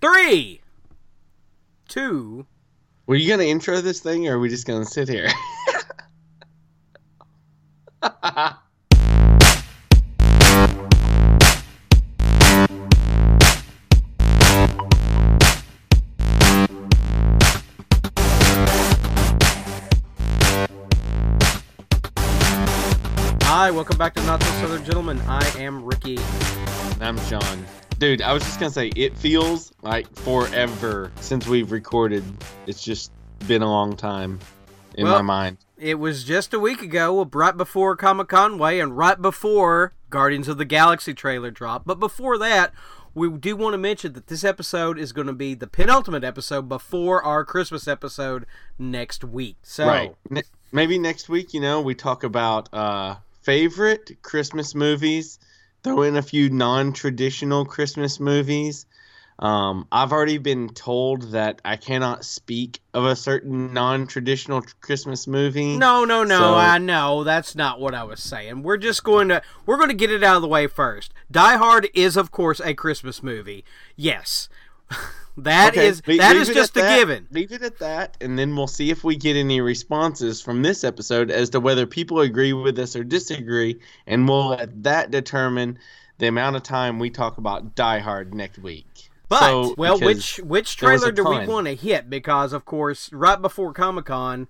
Three, two. Were you gonna intro this thing, or are we just gonna sit here? Hi, welcome back to Not So Southern Gentlemen. I am Ricky. I'm John. Dude, I was just gonna say, it feels like forever since we've recorded. It's just been a long time in Well- my mind. It was just a week ago, right before ComiConway, and right before Guardians of the Galaxy trailer drop. But before that, we do want to mention that this episode is going to be the penultimate episode before our Christmas episode next week. So, Right. Ne- maybe next week, you know, we talk about uh, favorite Christmas movies. Throw in a few non-traditional Christmas movies. Um, I've already been told that I cannot speak of a certain non-traditional tr- Christmas movie. No, no, no. So- I know that's not what I was saying. We're just going to we're going to get it out of the way first. Die Hard is, of course, a Christmas movie. Yes, that Okay, is that is just a that. given. Leave it at that, and then we'll see if we get any responses from this episode as to whether people agree with us or disagree, and we'll let that determine the amount of time we talk about Die Hard next week. But So, well, which which trailer do we want to hit? Because of course, right before Comic Con.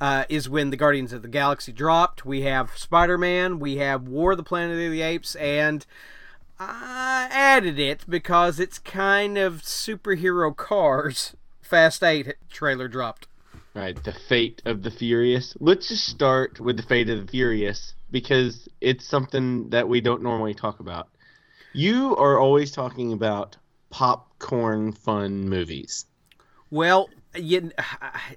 Uh, is when the Guardians of the Galaxy dropped. We have Spider Man, we have War of the Planet of the Apes, and I added it because it's kind of superhero cars. Fast 8 trailer dropped. Right, the fate of the Furious. Let's just start with the fate of the Furious because it's something that we don't normally talk about. You are always talking about popcorn fun movies. Well, you,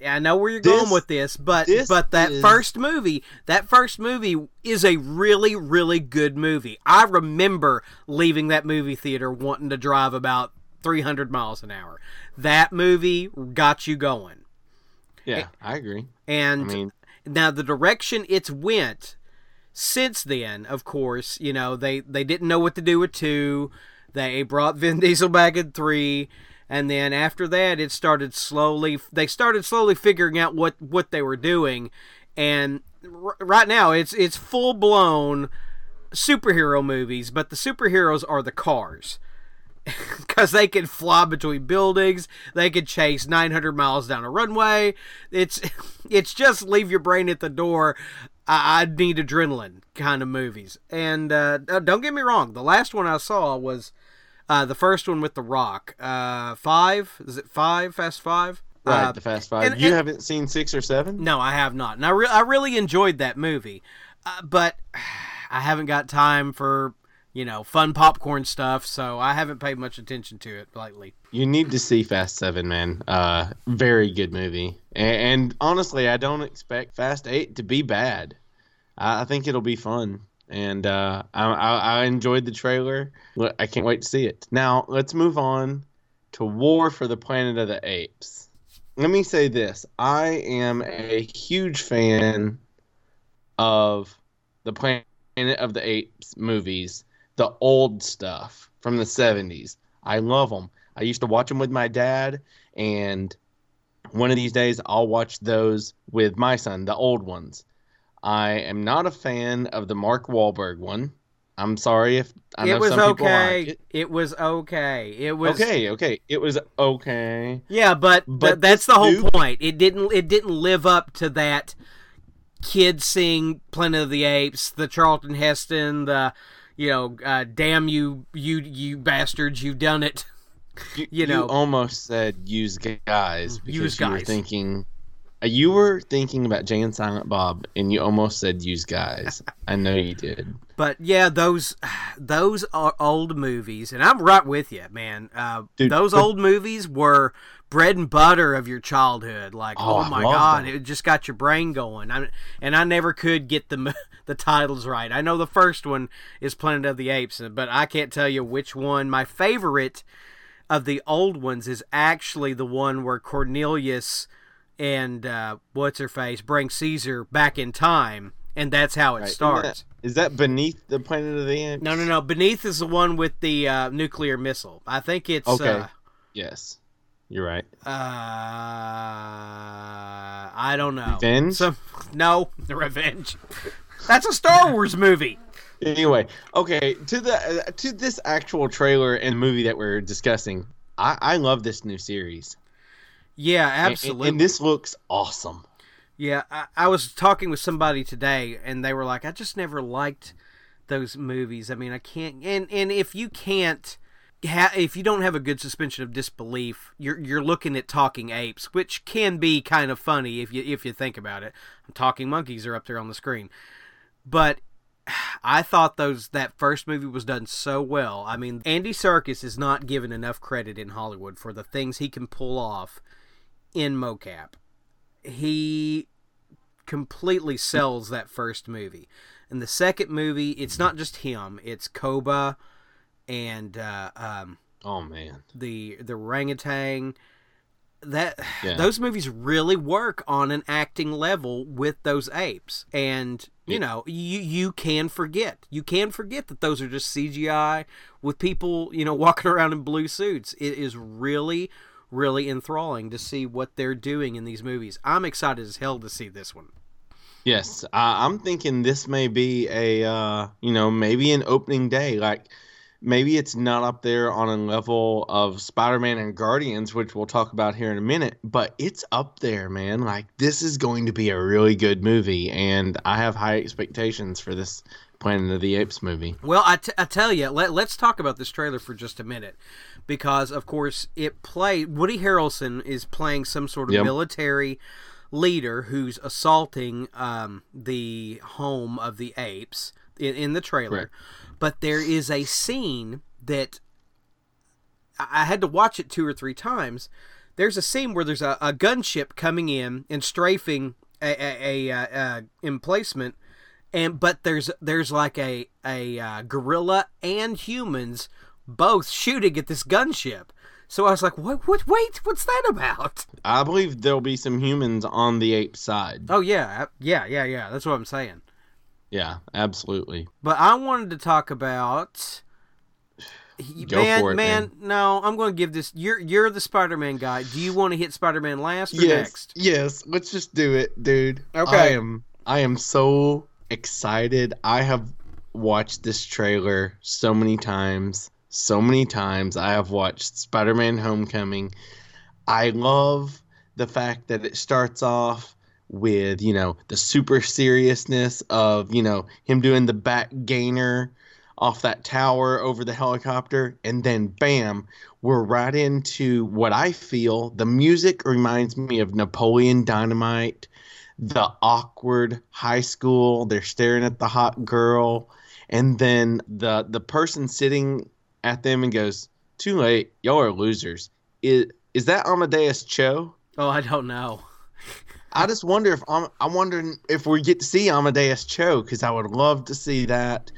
I know where you're going with this, but this but that is- first movie, that first movie is a really really good movie. I remember leaving that movie theater wanting to drive about 300 miles an hour. That movie got you going. Yeah, I agree. And I mean, now the direction it's went since then, of course, you know, they they didn't know what to do with 2. They brought Vin Diesel back in 3 and then after that it started slowly they started slowly figuring out what what they were doing and r- right now it's it's full blown superhero movies, but the superheroes are the cars. Because they can fly between buildings, they can chase 900 miles down a runway. It's it's just leave your brain at the door. I, I need adrenaline kind of movies. And uh, uh, don't get me wrong, the last one I saw was uh, the first one with The Rock. Uh, five? Is it five? Fast Five? right, Uh, the Fast Five. and- you and- haven't seen six or seven? no, I have not, and I, re- I really enjoyed that movie, uh, but I haven't got time for you know fun popcorn stuff, so I haven't paid much attention to it lately. You need to see Fast Seven, man. Uh, very good movie. And, and honestly, I don't expect Fast Eight to be bad. I, I think it'll be fun. And uh, I, I, I enjoyed the trailer. I can't wait to see it. Now let's move on to War for the Planet of the Apes. Let me say this: I am a huge fan of the Planet of the Apes movies, the old stuff from the '70s. I love them. I used to watch them with my dad, and one of these days I'll watch those with my son, the old ones. I am not a fan of the Mark Wahlberg one. I'm sorry if I it was some people okay. like it. It was okay. It was Okay, okay, it was okay. Yeah, but, But th- that's the whole new- point. It didn't it didn't live up to that kid sing Planet of the Apes, the Charlton Heston, the you know, uh, damn you you you bastards, you've done it. You, You know. almost said use guys because Use you were thinking. Uh, You were thinking about Jay and Silent Bob, and you almost said use guys. I know you did. But yeah, those those are old movies, and I'm right with you, man. Uh, Dude, those old movies were bread and butter of your childhood. Like, Oh, oh, my god, it just got your brain going. I, and I never could get the the titles right. I know the first one is Planet of the Apes, but I can't tell you which one. My favorite of the old ones is actually the one where Cornelius and uh, what's her face bring Caesar back in time, and that's how it Right, isn't starts. that- Is that beneath the Planet of the Apes? No, no, no. Beneath is the one with the uh, nuclear missile. I think it's. Okay. Uh, Yes, you're right. Uh, I don't know. Revenge? Some, no, the Revenge. That's a Star Wars movie. Anyway, okay to the uh, to this actual trailer and movie that we're discussing. I, I love this new series. Yeah, And- and- absolutely. and this looks awesome. Yeah, I, I was talking with somebody today, and they were like, "I just never liked those movies. I mean, I can't." And and if you can't, ha- if you don't have a good suspension of disbelief, you're you're looking at talking apes, which can be kind of funny if you if you think about it. Talking monkeys are up there on the screen, but I thought those that first movie was done so well. I mean, Andy Serkis is not given enough credit in Hollywood for the things he can pull off in mocap. He completely sells that first movie. And the second movie, it's not just him; it's Koba and uh, um, Oh man, the the orangutan. That Yeah. those movies really work on an acting level with those apes, and you Yeah. know you you can forget you can forget that those are just CGI with people you know walking around in blue suits. It is really really enthralling to see what they're doing in these movies. I'm excited as hell to see this one. yes, I, I'm thinking this may be a uh, you know maybe an opening day like. Maybe it's not up there on a level of Spider-Man and Guardians, which we'll talk about here in a minute, but it's up there, man. Like this is going to be a really good movie, and I have high expectations for this Planet of the Apes movie. Well, I, t- I tell you, let, let's talk about this trailer for just a minute. Because, of course, it play Woody Harrelson is playing some sort of Yep. military leader who's assaulting um, the home of the apes in, in the trailer. Correct. But there is a scene that I had to watch it two or three times. There's a scene where there's a, a gunship coming in and strafing a, a, a, uh uh emplacement, and but there's there's like a a uh, gorilla and humans both shooting at this gunship. So I was like, what? What? Wait, what's that about? I believe there'll be some humans on the ape side. Oh yeah, yeah, yeah, yeah. That's what I'm saying. Yeah, absolutely. But I wanted to talk about. Go man, it, man, man. no, I'm going to give this. You're you're the Spider-Man guy. Do you want to hit Spider-Man last or next? yes. Let's just do it, dude. Okay. I am. I am so excited. I have watched this trailer so many times. So many times. I have watched Spider-Man: Homecoming. I love the fact that it starts off with you know the super seriousness of you know him doing the back gainer off that tower over the helicopter and then bam we're right into what i feel the music reminds me of napoleon dynamite the awkward high school they're staring at the hot girl and then the the person sitting at them and goes too late y'all are losers is is that amadeus cho Oh, I don't know. I just wonder if um, I'm, I'm wondering if we get to see Amadeus Cho because I would love to see that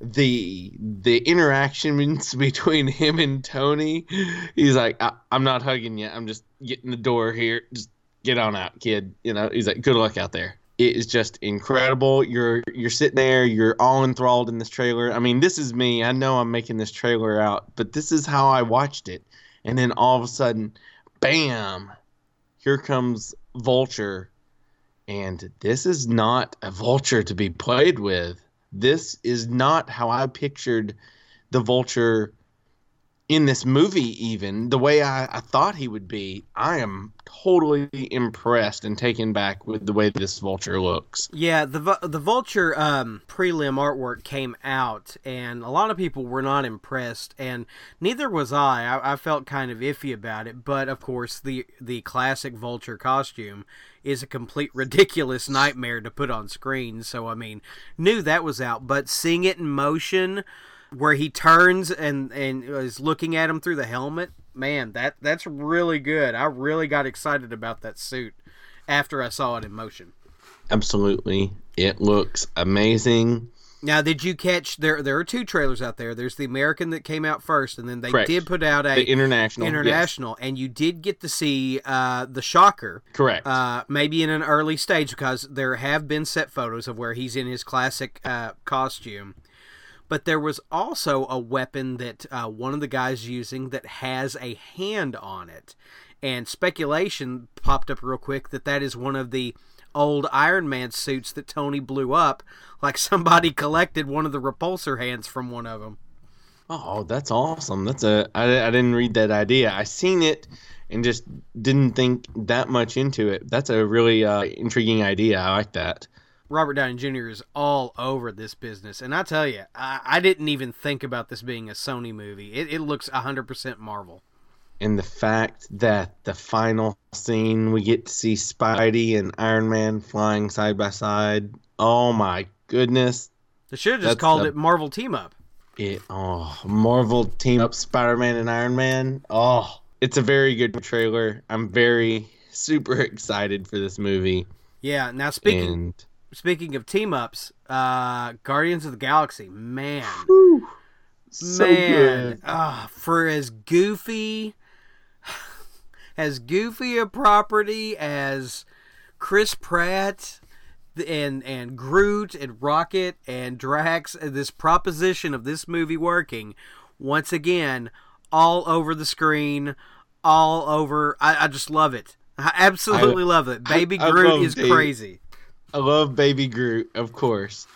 the the interactions between him and Tony. He's like, I, I'm not hugging you. I'm just getting the door here. Just get on out, kid. You know. He's like, good luck out there. It is just incredible. You're you're sitting there. You're all enthralled in this trailer. I mean, this is me. I know I'm making this trailer out, but this is how I watched it. And then all of a sudden, bam! Here comes Vulture, and this is not a Vulture to be played with. This is not how I pictured the Vulture in this movie, even the way I, I thought he would be. I am totally impressed and taken back with the way this Vulture looks. Yeah, the the Vulture um, prelim artwork came out, and a lot of people were not impressed, and neither was I. I. I felt kind of iffy about it, but of course, the the classic Vulture costume is a complete ridiculous nightmare to put on screen. So I mean, knew that was out, but seeing it in motion, where he turns and and is looking at him through the helmet, man, that that's really good. I really got excited about that suit after I saw it in motion. Absolutely. It looks amazing. Now, did you catch there? There are two trailers out there. There's the American that came out first, and then they Correct. did put out a The international. yes. international, and you did get to see uh, the Shocker, Correct. uh, maybe in an early stage because there have been set photos of where he's in his classic uh, costume. But there was also a weapon that uh, one of the guys using that has a hand on it. And speculation popped up real quick that that is one of the old Iron Man suits that Tony blew up, like somebody collected one of the repulsor hands from one of them. Oh, that's awesome. That's a I, I didn't read that idea. I seen it and just didn't think that much into it. That's a really uh, intriguing idea. I like that. Robert Downey Jr. is all over this business, and I tell you, I, I didn't even think about this being a Sony movie. It, it looks hundred percent Marvel. And the fact that the final scene we get to see Spidey and Iron Man flying side by side. Oh my goodness! They should have just That's called the- it Marvel Team Up. It oh Marvel team up Spider Man and Iron Man. Oh, it's a very good trailer. I'm very super excited for this movie. Yeah. Now speaking and speaking of team ups, uh, Guardians of the Galaxy, man, whew, so man, good. ah, for as goofy, as goofy a property as Chris Pratt and and Groot and Rocket and Drax, this proposition of this movie working once again all over the screen, all over. I, I just love it. I absolutely love it. Baby I Groot love is Dave. crazy. I love Baby Groot, of course.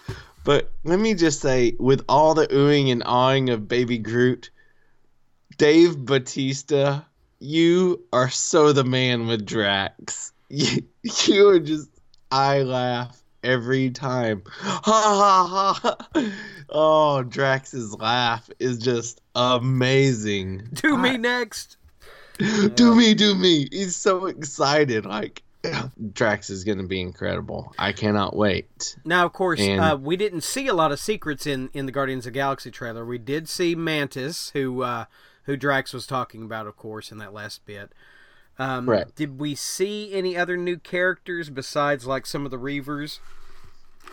But let me just say, with all the oohing and awing of Baby Groot, Dave Batista, you are so the man with Drax. You, you are just, I laugh every time. Ha ha ha. Oh, Drax's laugh is just amazing. Do me next. do me, do me. He's so excited. Like, Drax is going to be incredible. I cannot wait. Now, of course, And- uh, we didn't see a lot of secrets in, in the Guardians of the Galaxy trailer. We did see Mantis, who uh, who Drax was talking about, of course, in that last bit. Um, Right. Did we see any other new characters besides like some of the Reavers?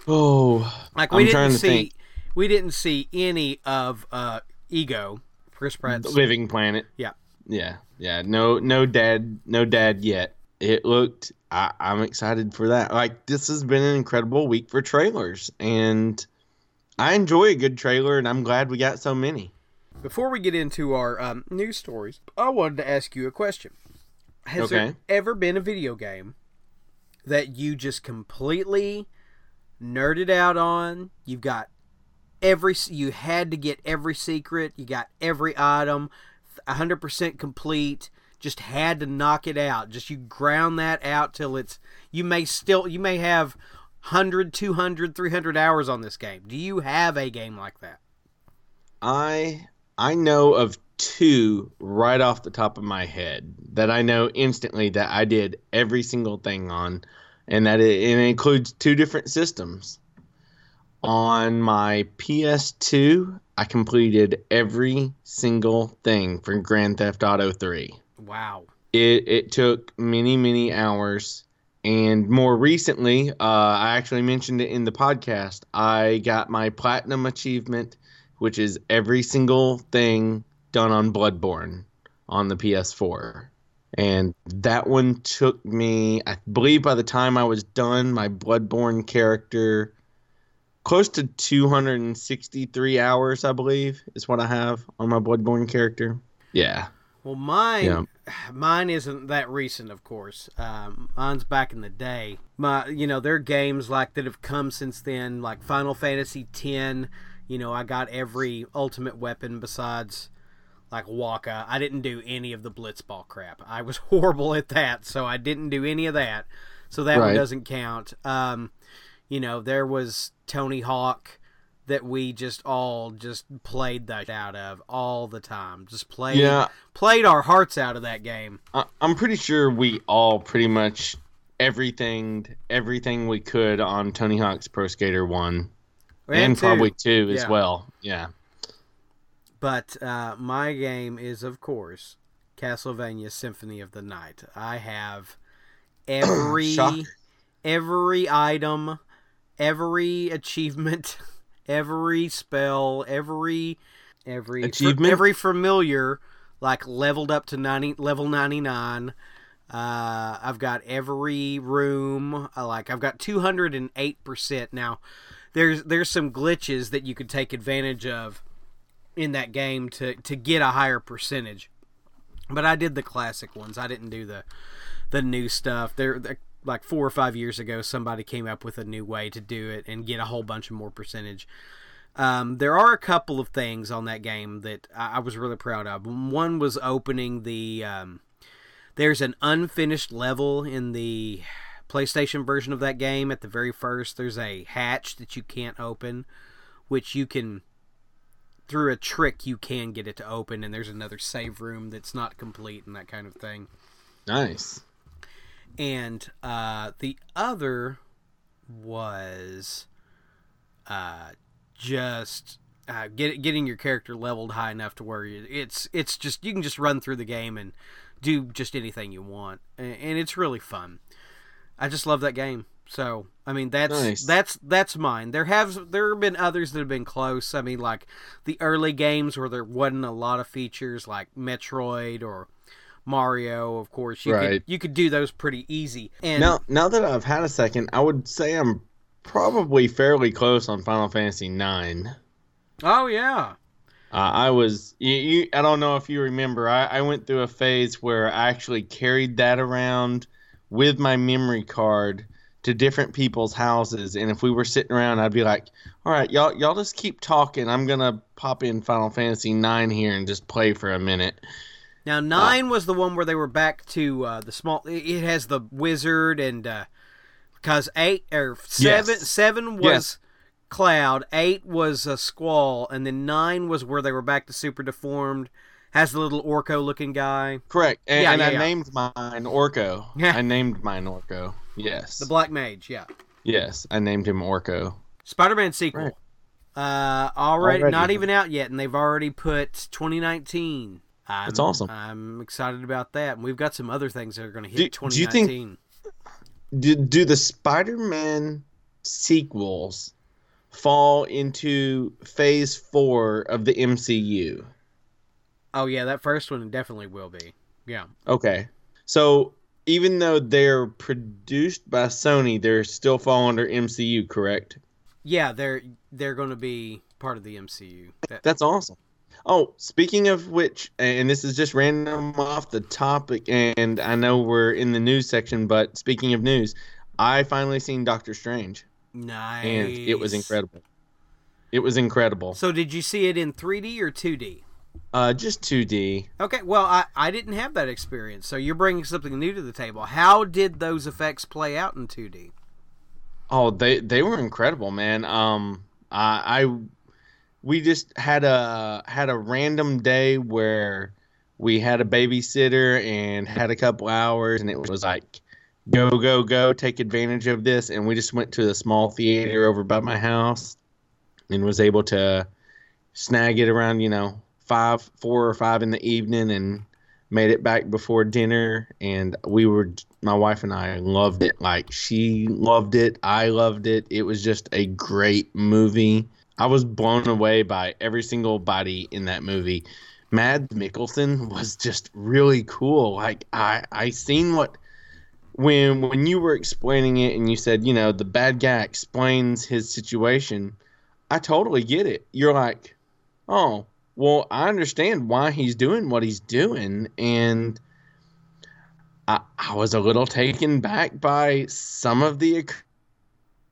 Oh, Like we I'm didn't to see think. we didn't see any of uh, Ego, Chris Pratt's. Living Planet. Yeah. Yeah, yeah. No, no dad, no dad yet. It looked. I, I'm excited for that. Like this has been an incredible week for trailers, and I enjoy a good trailer, and I'm glad we got so many. Before we get into our um, news stories, I wanted to ask you a question. Has there ever been a video game that you just completely nerded out on? You've got every you had to get every secret, you got every item, 100% complete, just had to knock it out. Just you ground that out till it's you may still you may have 100, 200, 300 hours on this game. Do you have a game like that? I I know of two right off the top of my head that I know instantly that I did every single thing on, and that it, it includes two different systems. On my PS2, I completed every single thing from Grand Theft Auto 3. Wow. It it took many many hours, and more recently, uh, I actually mentioned it in the podcast. I got my platinum achievement, which is every single thing done on Bloodborne on the PS4. And that one took me, I believe, by the time I was done, my Bloodborne character close to 263 hours, I believe, is what I have on my Bloodborne character. Yeah. Well, mine, Yeah. mine isn't that recent, of course. Um, mine's back in the day. My, you know, there are games like that have come since then, like Final Fantasy X. You know, I got every ultimate weapon besides like Wakka. I didn't do any of the Blitzball crap. I was horrible at that, so I didn't do any of that. So that one doesn't count. Um, you know, there was Tony Hawk that we just all just played the out of all the time. Just played Yeah, played our hearts out of that game. I- I'm pretty sure we all pretty much everything everything we could on Tony Hawk's Pro Skater One and, two. probably two as Yeah. well. Yeah. But uh, my game is, of course, Castlevania Symphony of the Night. I have every every item, every achievement, every spell, every every Achievement? every familiar like leveled up to 90 level 99 uh, I've got every room. uh, Like I've got two hundred and eight percent now. there's there's some glitches that you could take advantage of in that game to to get a higher percentage. But I did the classic ones. I didn't do the the new stuff. There like 4 or 5 years ago somebody came up with a new way to do it and get a whole bunch of more percentage. Um, there are a couple of things on that game that I, I was really proud of. One was opening the um, there's an unfinished level in the PlayStation version of that game. At the very first, there's a hatch that you can't open, which you can through a trick you can get it to open, and there's another save room that's not complete and that kind of thing. Nice. And uh, the other was uh, just uh, get, getting your character leveled high enough to where you, it's it's just you can just run through the game and do just anything you want, and, and it's really fun. I just love that game. So I mean that's Nice. that's that's mine. There have there have been others that have been close. I mean like the early games where there wasn't a lot of features like Metroid or Mario. Of course you could Right. you could do those pretty easy. And Now, now that I've had a second, I would say I'm probably fairly close on Final Fantasy Nine. oh yeah, Uh, I was, you, you, I don't know if you remember, I, I went through a phase where I actually carried that around with my memory card to different people's houses, and if we were sitting around, I'd be like, "All right, y'all, y'all just keep talking. I'm gonna pop in Final Fantasy Nine here and just play for a minute." Now nine was the one where they were back to uh, the small. It has the wizard and uh, because eight or seven Yes. seven was Yes. cloud, eight was a squall, and then nine was where they were back to super deformed. Has the little Orco looking guy, Correct, and, Yeah, and yeah, I yeah. named mine Orco. Yeah. I named mine Orco. Yes, the black mage. Yeah, yes, I named him Orco. Spider-Man sequel. Right. Uh, already, Already. not even out yet, and they've already put 2019. I'm, That's awesome. I'm excited about that, and we've got some other things that are going to Do- hit do you think- 2019. do, do the Spider-Man sequels fall into phase four of the MCU? Oh yeah, that first one definitely will be. Yeah. Okay. So even though they're produced by Sony, they're still fall under MCU, correct? Yeah, they're they're going to be part of the MCU. That, That's awesome. Oh, speaking of which, and this is just random off the topic, and I know we're in the news section, but speaking of news, I finally seen Doctor Strange, nice. and it was incredible. It was incredible. So did you see it in 3D or 2D? Uh, just 2D. Okay, well I I didn't have that experience. So you're bringing something new to the table. How did those effects play out in 2D? Oh, they they were incredible, man. Um, I, I we just had a had a random day where we had a babysitter and had a couple hours, and it was like go go go, take advantage of this, and we just went to the small theater over by my house, and was able to snag it around you know five four or five in the evening and made it back before dinner. And we were my wife and I loved it. Like she loved it. I loved it. It was just a great movie I was blown away by every single body in that movie. Mads Mikkelsen was just really cool. Like I I seen what when when you were explaining it and you said you know the bad guy explains his situation I totally get it. You're like oh well, I understand why he's doing what he's doing, and I, I was a little taken back by some of the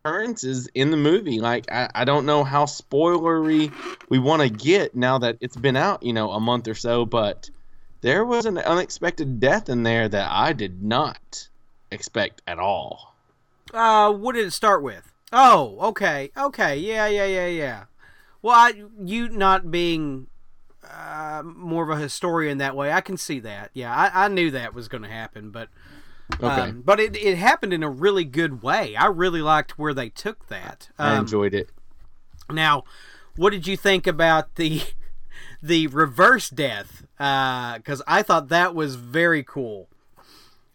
occurrences in the movie. Like, I, I don't know how spoilery we want to get now that it's been out, you know, a month or so, but there was an unexpected death in there that I did not expect at all. Uh, what did it start with? Oh, okay, okay, yeah, yeah, yeah, yeah. Well, I, you not being uh, more of a historian that way, I can see that. Yeah, I, I knew that was going to happen, but Okay. um, but it, it happened in a really good way. I really liked where they took that. I Um, enjoyed it. Now, what did you think about the the reverse death? Because I thought that was very cool.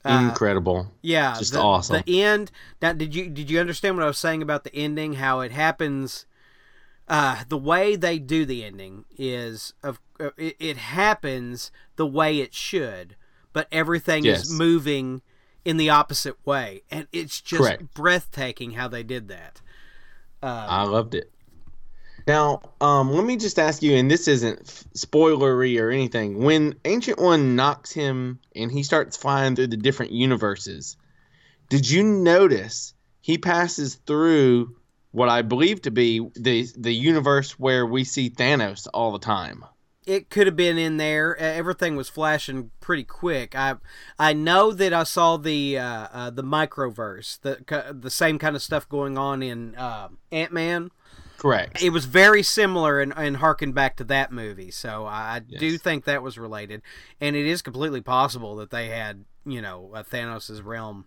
Uh, Incredible. yeah, Just the, awesome. The end. Now, did you did you understand what I was saying about the ending? How it happens? Uh, the way they do the ending is of uh, it, it happens the way it should, but everything Yes. is moving in the opposite way, and it's just Correct. breathtaking how they did that. Um, I loved it. Now, um, let me just ask you, and this isn't f- spoilery or anything. When Ancient One knocks him and he starts flying through the different universes, did you notice he passes through what I believe to be the the universe where we see Thanos all the time? It could have been in there. Everything was flashing pretty quick. I I know that I saw the uh, uh, the microverse, the the same kind of stuff going on in uh, Ant Man. Correct. It was very similar and, and harkened back to that movie. So I, I do think that was related, and it is completely possible that they had you know Thanos' realm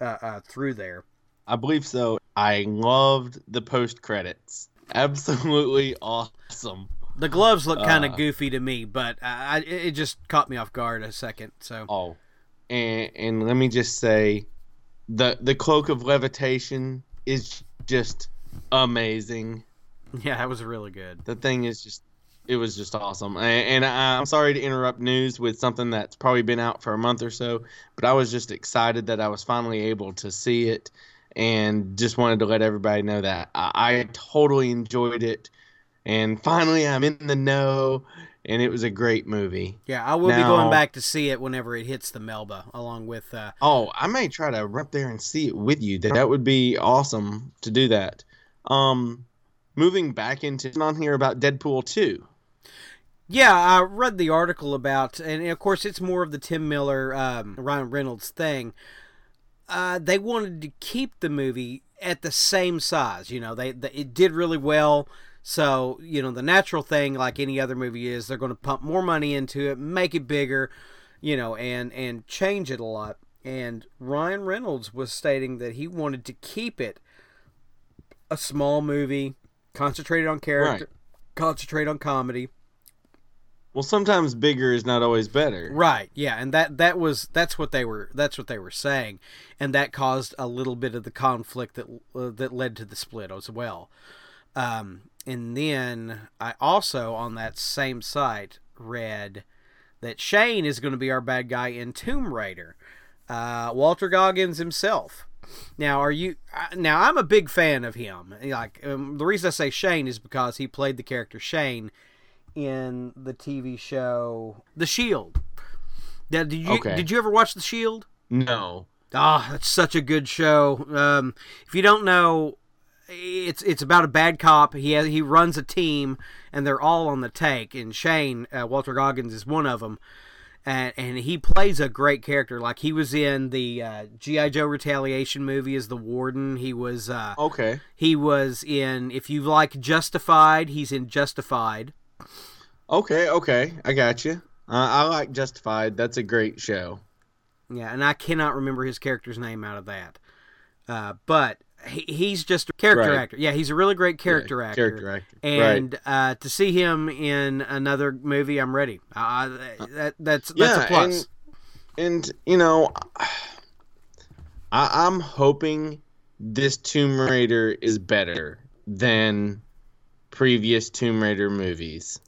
uh, uh, through there. I believe so. I loved the post credits. Absolutely awesome. The gloves look kind of Uh. goofy to me, but I, I, it just caught me off guard a second. So Oh, and and let me just say, the the cloak of levitation is just amazing. yeah, that was really good. The thing is just, it was just awesome. And, and I, I'm sorry to interrupt news with something that's probably been out for a month or so, but I was just excited that I was finally able to see it, and just wanted to let everybody know that I, I totally enjoyed it, and finally I'm in the know, and it was a great movie. Yeah, I will be going back to see it whenever it hits the Melba, along with. Uh, Oh, I may try to run up there and see it with you. That that would be awesome to do that. Um, moving back into on here about Deadpool two. yeah, I read the article about, and of course, it's more of the Tim Miller, um, Ryan Reynolds thing. Uh, they wanted to keep the movie at the same size. You know, they, they it did really well. So you know, the natural thing, like any other movie, is they're going to pump more money into it, make it bigger, you know, and and change it a lot. And Ryan Reynolds was stating that he wanted to keep it a small movie, concentrated on character, concentrate on comedy. Well, sometimes bigger is not always better. Right. Yeah, and that that was that's what they were that's what they were saying, and that caused a little bit of the conflict that uh, that led to the split as well. Um, and then I also on that same site read that Shane is going to be our bad guy in Tomb Raider. Uh, Walton Goggins himself. Now, are you? Now, I'm a big fan of him. Like um, the reason I say Shane is because he played the character Shane in the TV show The Shield. Now, did you Okay. did you ever watch The Shield? No. Ah, that's such a good show. Um, if you don't know, it's it's about a bad cop. He has, he runs a team, and they're all on the take. And Shane uh, Walton Goggins is one of them, and and he plays a great character. Like he was in the uh, GI Joe Retaliation movie as the warden. He was uh, Okay. he was in if you like Justified, he's in Justified. Okay. Okay. I got you. Uh, I like Justified. That's a great show. Yeah, and I cannot remember his character's name out of that. Uh, but he's just a character Right. actor. Yeah, he's a really great character Yeah, actor. Character actor. And uh, to see him in another movie, I'm ready. Uh, that, that's that's yeah, a plus. And, and you know, I, I'm hoping this Tomb Raider is better than previous Tomb Raider movies.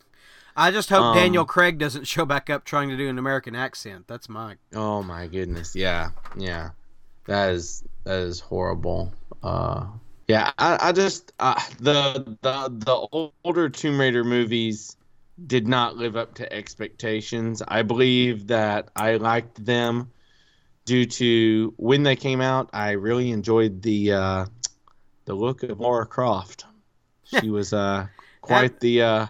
I just hope um, Daniel Craig doesn't show back up trying to do an American accent. That's my. Oh my goodness, yeah, yeah, that is that is horrible. Uh, yeah, I, I just uh, the the the older Tomb Raider movies did not live up to expectations. I believe that I liked them due to when they came out. I really enjoyed the uh, the look of Lara Croft. She was uh, quite the uh,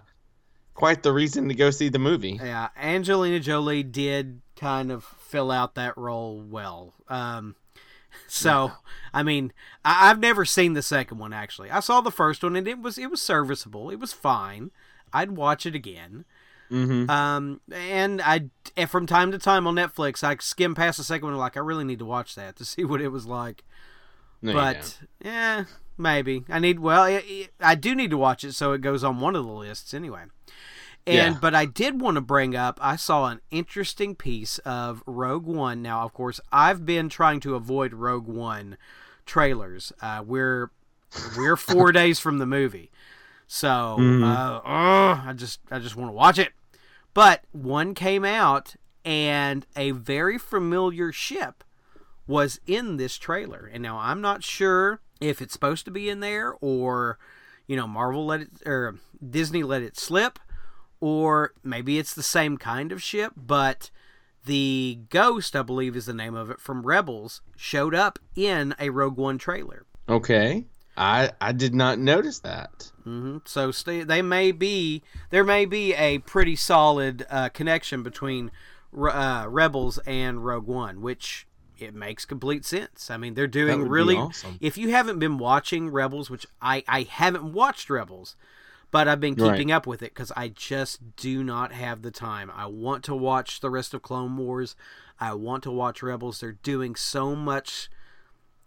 quite the reason to go see the movie. Yeah, Angelina Jolie did kind of fill out that role well. Um, so, I mean, I, I've never seen the second one actually. I saw the first one and it was it was serviceable. It was fine. I'd watch it again. hmm Um, and I from time to time on Netflix, I skim past the second one. Like, I really need to watch that to see what it was like. but yeah, maybe I need. Well, i i I do need to watch it, so it goes on one of the lists anyway. And Yeah. but I did want to bring up. I saw an interesting piece of Rogue One. Now, of course, I've been trying to avoid Rogue One trailers. Uh, we're we're four days from the movie, so Mhm. uh, I just I just want to watch it. But one came out, and a very familiar ship was in this trailer. And now I'm not sure if it's supposed to be in there or you know Marvel let it or Disney let it slip or maybe it's the same kind of ship but the ghost I believe is the name of it from Rebels showed up in a Rogue One trailer. Okay. I I did not notice that. Mm-hmm. So st- they may be there may be a pretty solid uh, connection between uh, Rebels and Rogue One, which it makes complete sense. I mean, they're doing really. Awesome. If you haven't been watching Rebels, which I I haven't watched Rebels, but I've been keeping Right. up with it because I just do not have the time. I want to watch the rest of Clone Wars. I want to watch Rebels. They're doing so much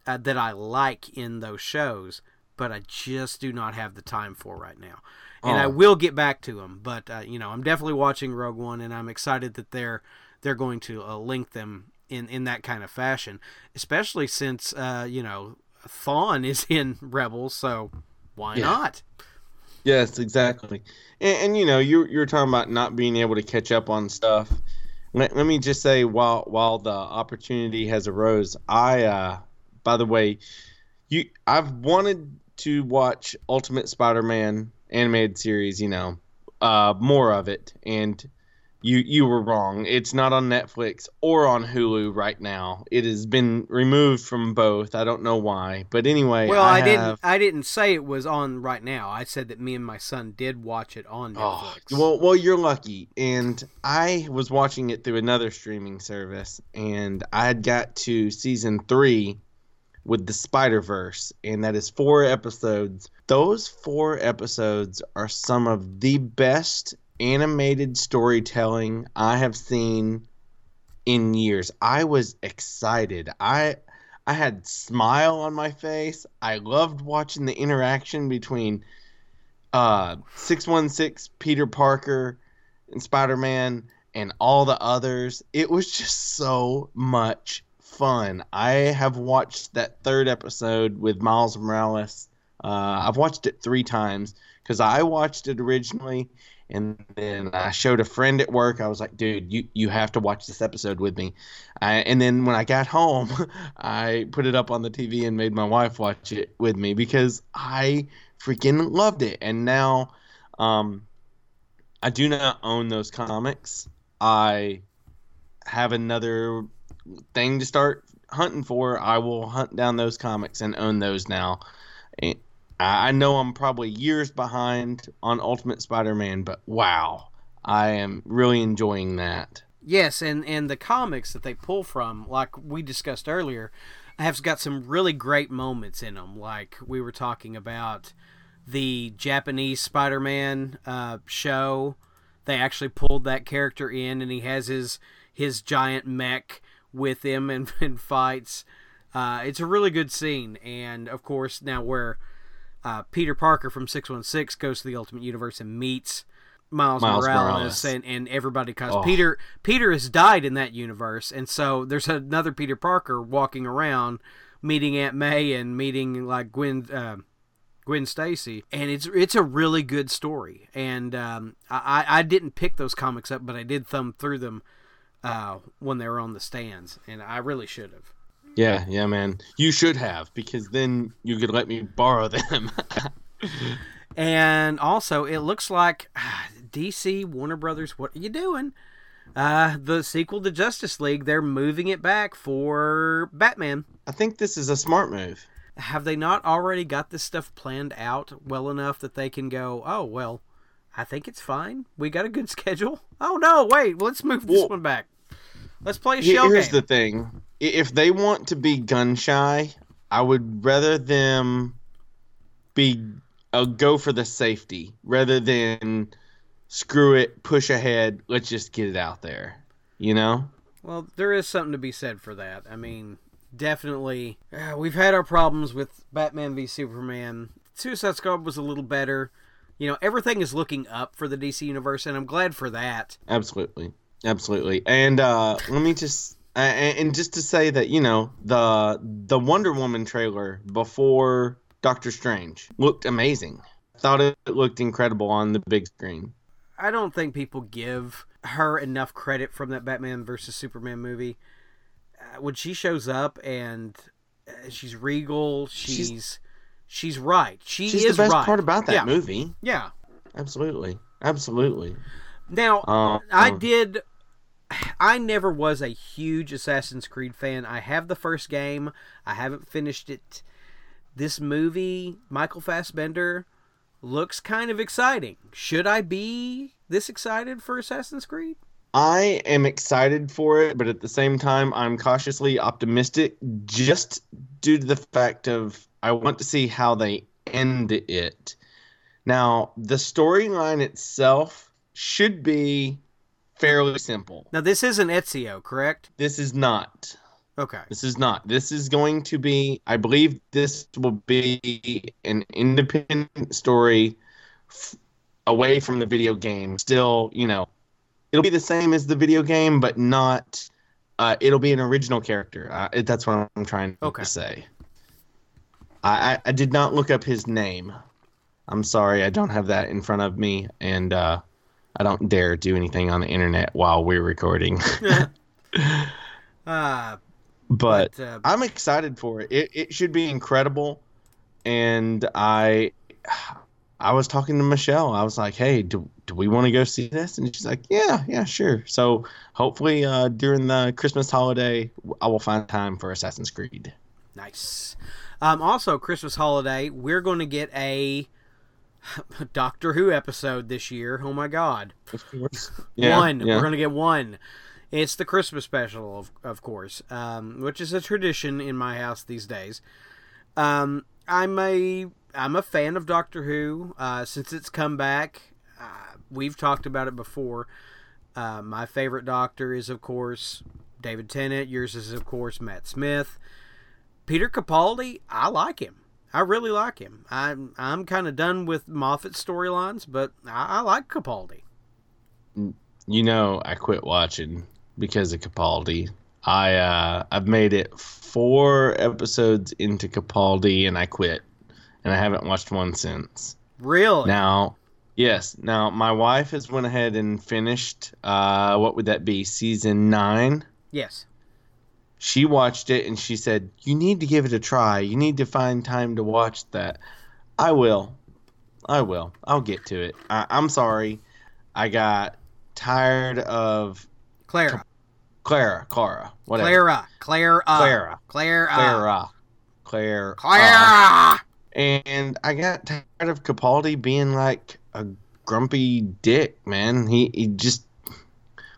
uh, that I like in those shows, but I just do not have the time for right now. And I Oh. will get back to them, but uh, you know, I'm definitely watching Rogue One, and I'm excited that they're they're going to uh, link them in in that kind of fashion, especially since uh, you know Thrawn is in Rebels, so why Yeah. not? Yes, exactly. And, and you know, you you're talking about not being able to catch up on stuff. Let, let me just say, while while the opportunity has arose, I uh, by the way, you I've wanted to watch Ultimate Spider-Man animated series. You know, uh, more of it, and you you were wrong. It's not on Netflix or on Hulu right now. It has been removed from both. I don't know why, but anyway, Well, I, have, didn't I didn't say it was on right now. I said that me and my son did watch it on Oh, Netflix. well, well, you're lucky. And I was watching it through another streaming service, and I had got to season three with the Spider Verse, and that is four episodes. Those four episodes are some of the best animated storytelling I have seen in years. I was excited. I I had smile on my face. I loved watching the interaction between uh 616 Peter Parker and Spider-Man and all the others. It was just so much fun. I have watched that third episode with Miles Morales. Uh, I've watched it three times because I watched it originally, and then I showed a friend at work. I was like, "Dude, you you have to watch this episode with me." I, and then when I got home, I put it up on the TV and made my wife watch it with me because I freaking loved it. And now, um, I do not own those comics. I have another thing to start hunting for. I will hunt down those comics and own those now. I know I'm probably years behind on Ultimate Spider-Man, but wow, I am really enjoying that. Yes, and and the comics that they pull from, like we discussed earlier, have got some really great moments in them. Like we were talking about the Japanese Spider-Man uh, show. They actually pulled that character in, and he has his his giant mech with him and, and fights. Uh, it's a really good scene, and of course now where uh, Peter Parker from Six One Six goes to the Ultimate Universe and meets Miles, Miles Morales, Morales. and and everybody because Oh. Peter Peter has died in that universe, and so there's another Peter Parker walking around, meeting Aunt May and meeting like Gwen. Uh, Gwen Stacy, and it's it's a really good story. And um, I I didn't pick those comics up, but I did thumb through them uh, when they were on the stands, and I really should have. Yeah, yeah, man. You should have because then you could let me borrow them. And also, it looks like DC, Warner Brothers, what are you doing? Uh, the sequel to Justice League, they're moving it back for Batman. I think this is a smart move. Have they not already got this stuff planned out well enough that they can go, oh, well, I think it's fine. We got a good schedule. Oh, no, wait, let's move this Well- one back. Let's play a shell Here's game. the thing: if they want to be gun shy, I would rather them be uh, go for the safety rather than screw it, push ahead. Let's just get it out there. You know? Well, there is something to be said for that. I mean, definitely, uh, we've had our problems with Batman v Superman. Suicide Squad was a little better. You know, everything is looking up for the DC universe, and I'm glad for that. Absolutely, absolutely. And uh, let me just uh, and and just to say that you know the the Wonder Woman trailer before Doctor Strange looked amazing. Thought it looked incredible on the big screen. I don't think people give her enough credit from that Batman versus Superman movie. Uh, when she shows up and uh, she's regal. She's she's, right. She She's is the best right. part about that yeah. movie. Yeah. Absolutely, absolutely. Now Um, I did. I never was a huge Assassin's Creed fan. I have the first game. I haven't finished it. This movie, Michael Fassbender, looks kind of exciting. Should I be this excited for Assassin's Creed? I am excited for it, but at the same time, I'm cautiously optimistic just due to the fact of I want to see how they end it. Now, the storyline itself should be fairly simple. Now this isn't Ezio, correct? This is not. Okay. This is not. This is going to be, I believe this will be an independent story f- away from the video game. Still, you know, it'll be the same as the video game, but not, uh, it'll be an original character. Uh, it- that's what I'm trying Okay. to say. I, I, I did not look up his name. I'm sorry, I don't have that in front of me, and uh, I don't dare do anything on the internet while we're recording. Uh, but But, uh, I'm excited for it. it. It should be incredible. And I, I was talking to Michelle. I was like, "Hey, do, do we want to go see this?" And she's like, "Yeah, yeah, sure." So hopefully, uh, during the Christmas holiday, I will find time for Assassin's Creed. nice. Um, also, Christmas holiday, we're going to get a Doctor Who episode this year. Oh my God. Yeah, one. Yeah. We're gonna get one. It's the Christmas special, of of course, um, which is a tradition in my house these days. Um, I'm a I'm a fan of Doctor Who uh, since it's come back. Uh, we've talked about it before. Uh, my favorite Doctor is, of course, David Tennant. Yours is, of course, Matt Smith. Peter Capaldi, I like him. I really like him. I'm I'm kind of done with Moffat's storylines, but I, I like Capaldi. You know, I quit watching because of Capaldi. I uh, I've made it four episodes into Capaldi, and I quit, and I haven't watched one since. Really? Now, yes. Now, my wife has went ahead and finished. Uh, what would that be? Season nine. yes. She watched it and she said, "You need to give it a try. You need to find time to watch that." I will. I will. I'll get to it. I, I'm sorry. I got tired of Clara. Clara. Clara. Whatever. Clara. Clara. Clara. Clara. Clara. Claire. Clara. and I got tired of Capaldi being like a grumpy dick, man. He he just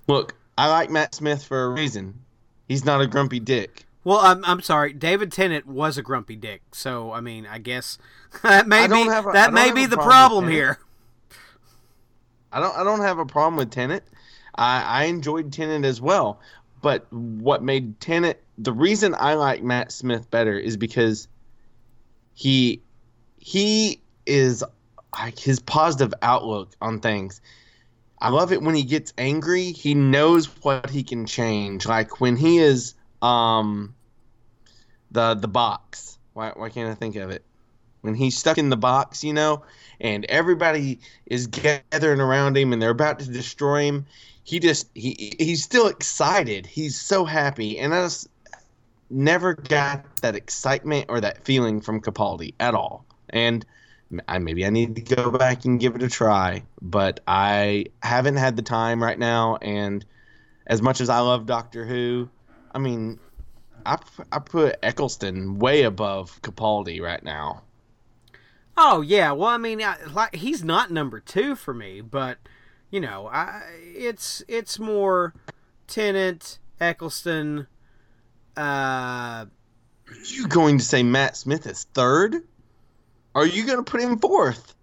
look. I like Matt Smith for a reason. He's not a grumpy dick. Well, I'm, I'm sorry. David Tennant was a grumpy dick, so I mean, I guess that may be a- that may be the problem problem here. I don't I don't have a problem with Tennant. I I enjoyed Tennant as well. But what made Tennant the reason I like Matt Smith better is because he he is like his positive outlook on things. I love it when he gets angry. He knows what he can change. Like when he is um the the box. Why why can't I think of it? When he's stuck in the box, you know, and everybody is gathering around him and they're about to destroy him. He just he he's still excited. He's so happy, and I just never got that excitement or that feeling from Capaldi at all. And I maybe I need to go back and give it a try, but I haven't had the time right now. And as much as I love Doctor Who, I mean, I I put Eccleston way above Capaldi right now. Oh yeah. Well, I mean, I, like he's not number two for me, but you know, I it's it's more Tennant, Eccleston. Uh, you going to say Matt Smith is third? Are you going to put him fourth?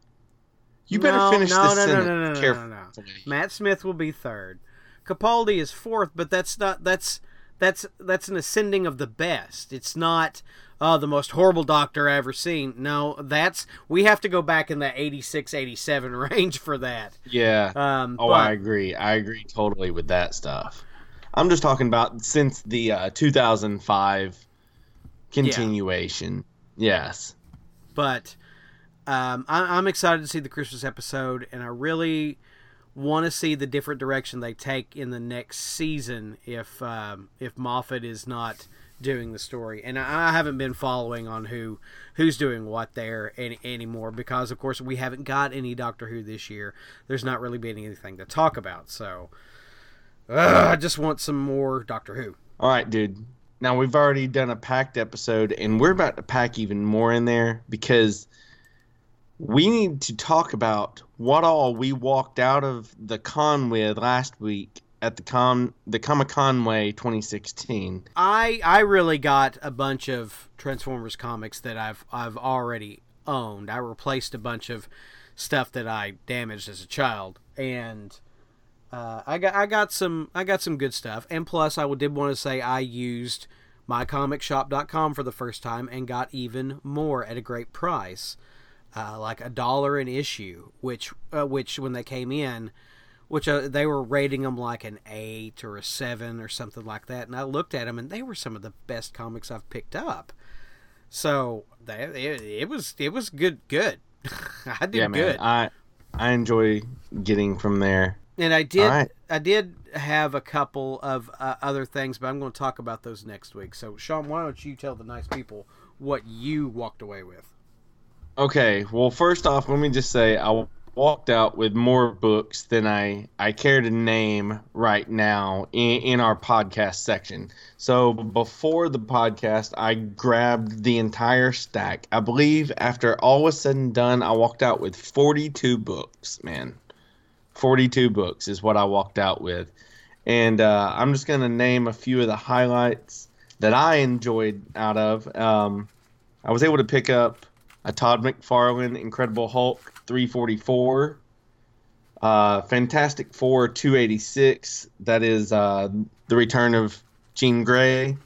You better no, finish no, this no, no, sentence no, no, no, no, carefully. no. Matt Smith will be third. Capaldi is fourth, but that's not that's that's that's an ascending of the best. It's not uh, the most horrible doctor I ever seen. No, that's we have to go back in the 86, 87 range for that. Yeah. Um, oh, but, I agree. I agree totally with that stuff. I'm just talking about since the uh, 2005 continuation. Yes. but um, I, I'm excited to see the Christmas episode, and I really want to see the different direction they take in the next season. If um, if Moffat is not doing the story, and I haven't been following on who who's doing what there any, anymore because, of course, we haven't got any Doctor Who this year. There's not really been anything to talk about, so uh, I just want some more Doctor Who. All right, dude. Now we've already done a packed episode, and we're about to pack even more in there because we need to talk about what all we walked out of the con with last week at the con the ComiConway 2016. I I really got a bunch of Transformers comics that I've I've already owned. I replaced a bunch of stuff that I damaged as a child, and uh, I got I got some I got some good stuff. And plus, I did want to say I used mycomicshop.com for the first time and got even more at a great price, uh, like a dollar an issue, which uh, which when they came in which uh, they were rating them like an eight or a seven or something like that. And I looked at them, and they were some of the best comics I've picked up. So they, it, it was it was good good. I did yeah, good. I I enjoy getting from there. And I did right. I did have a couple of uh, other things, but I'm going to talk about those next week. So Sean, why don't you tell the nice people what you walked away with? Okay. Well, first off, let me just say I walked out with more books than I, I care to name right now in, in our podcast section. So before the podcast, I grabbed the entire stack. I believe after all was said and done, I walked out with 42 books, man. 42 books is what I walked out with. And uh, I'm just going to name a few of the highlights that I enjoyed out of. Um, I was able to pick up a Todd McFarlane Incredible Hulk 344. Uh, Fantastic Four 286. That is uh, the return of Jean Grey.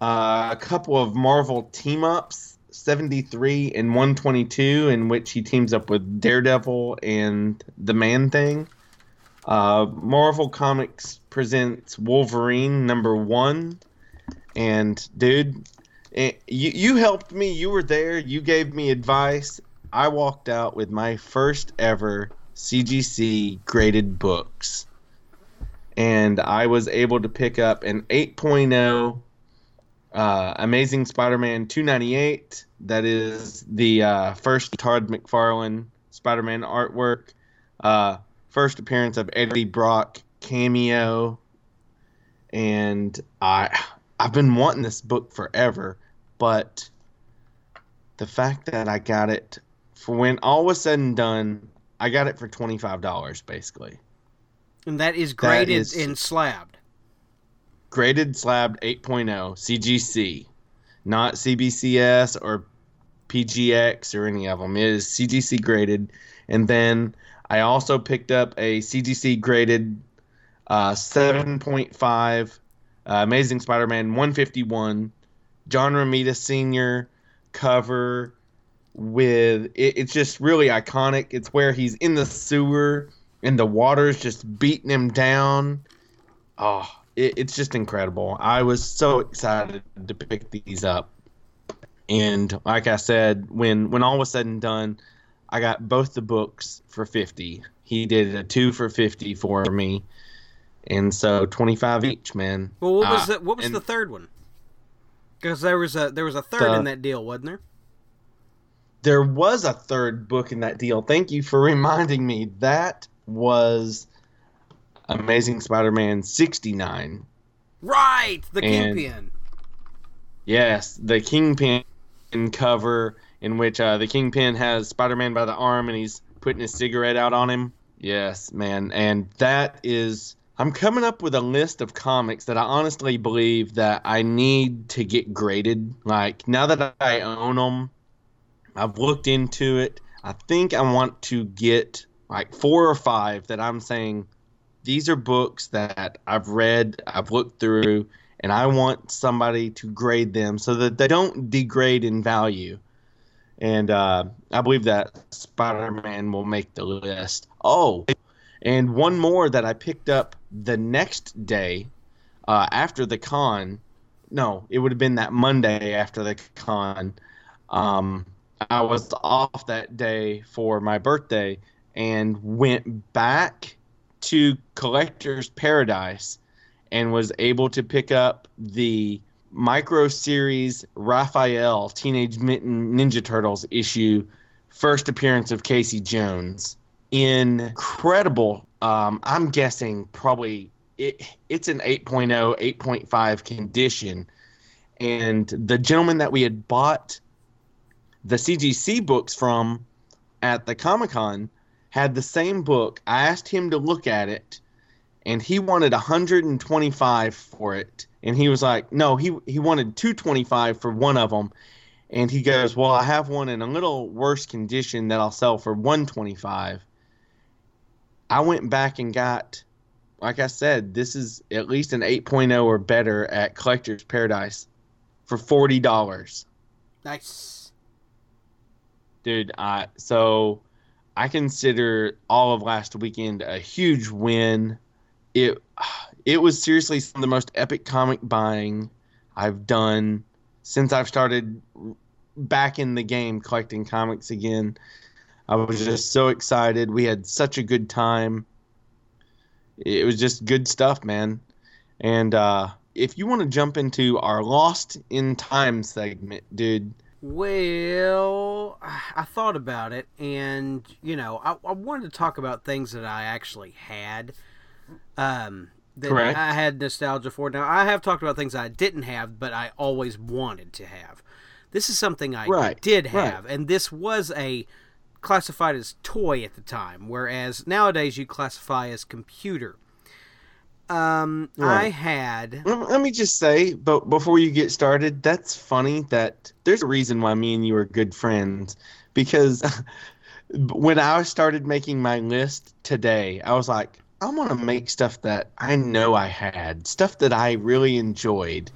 Uh, a couple of Marvel team ups 73 and 122, in which he teams up with Daredevil and the Man Thing. Uh, Marvel Comics presents Wolverine number one. And, dude, you, you helped me. You were there. You gave me advice. I walked out with my first ever CGC graded books. And I was able to pick up an 8.0 uh, Amazing Spider Man 298. That is the uh, first Todd McFarlane Spider Man artwork. Uh, first appearance of Eddie Brock cameo. And I. I've been wanting this book forever, but the fact that I got it for when all was said and done, I got it for twenty five dollars basically. And that is graded that is and slabbed. Graded slabbed 8.0 CGC, not CBCS or PGX or any of them. It is CGC graded, and then I also picked up a CGC graded uh, 7.5 uh, Amazing Spider-Man 151, John Romita Sr. cover with it, it's just really iconic. It's where he's in the sewer and the water's just beating him down. Oh, it, it's just incredible. I was so excited to pick these up. And like I said, when when all was said and done, I got both the books for 50. He did a 2 for 50 for me and so 25 each man. Well what was uh, the what was the third one? Because there was a there was a third the, in that deal wasn't there? There was a third book in that deal. Thank you for reminding me. That was amazing spider-man 69 right! The and, kingpin. Yes the kingpin cover in which uh, the kingpin has spider-man by the arm and he's putting his cigarette out on him. Yes man. And that is I'm coming up with a list of comics that I honestly believe that I need to get graded. Like now that I own them, I've looked into it. I think I want to get like four or five that I'm saying these are books that I've read, I've looked through, and I want somebody to grade them so that they don't degrade in value. And uh, I believe that Spider Man will make the list. Oh, and one more that I picked up the next day uh, after the con. No, it would have been that Monday after the con. Um, I was off that day for my birthday and went back to Collector's Paradise and was able to pick up the Micro Series Raphael Teenage Mutant Ninja Turtles issue, first appearance of Casey Jones. Incredible. Um, I'm guessing probably it, it's an 8.0, 8.5 condition. And the gentleman that we had bought the CGC books from at the Comic Con had the same book. I asked him to look at it, and he wanted 125 for it. And he was like, no, he he wanted 225 for one of them. And he goes, well, I have one in a little worse condition that I'll sell for 125. I went back and got, like I said, this is at least an 8.0 or better at Collector's Paradise for forty dollars. Nice, dude. I so I consider all of last weekend a huge win. It it was seriously some of the most epic comic buying I've done since I've started back in the game collecting comics again. I was just so excited. We had such a good time. It was just good stuff, man. And uh, if you want to jump into our Lost in Time segment, dude. Well, I thought about it, and you know, I, I wanted to talk about things that I actually had. Um, that Correct. I had nostalgia for. Now, I have talked about things I didn't have, but I always wanted to have. This is something I right. did have, right. and this was a classified as toy at the time, whereas nowadays you classify as computer. Um, right. I had. Let me just say, but before you get started, that's funny that there's a reason why me and you are good friends because when I started making my list today, I was like, I want to make stuff that I know I had, stuff that I really enjoyed.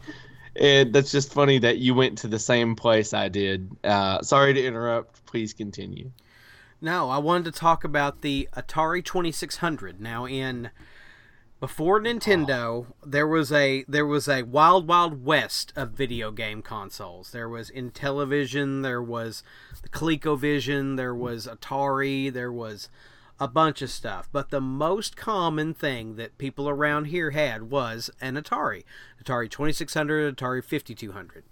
And that's just funny that you went to the same place I did. Uh, sorry to interrupt. Please continue. No, I wanted to talk about the Atari 2600. Now, in before Nintendo, oh. there was a there was a wild wild west of video game consoles. There was Intellivision, there was the ColecoVision, there was Atari, there was a bunch of stuff. But the most common thing that people around here had was an Atari, Atari 2600, Atari 5200.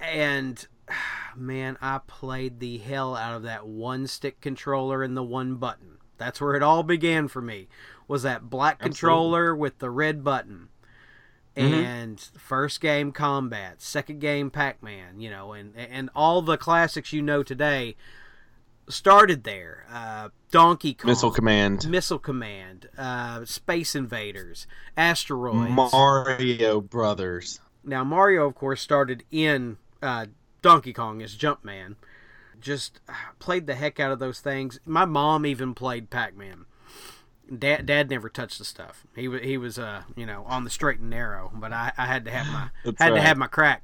And man, I played the hell out of that one stick controller and the one button. That's where it all began for me was that black Absolutely. controller with the red button. Mm-hmm. And first game combat, second game Pac-Man, you know, and and all the classics you know today started there. Uh, Donkey Kong, Missile Command, Missile Command, uh, Space Invaders, Asteroids, Mario Brothers. Now Mario, of course, started in uh, Donkey Kong as Jumpman. Just uh, played the heck out of those things. My mom even played Pac-Man. Dad, Dad never touched the stuff. He was he was uh you know on the straight and narrow, but I, I had to have my had right. to have my crack.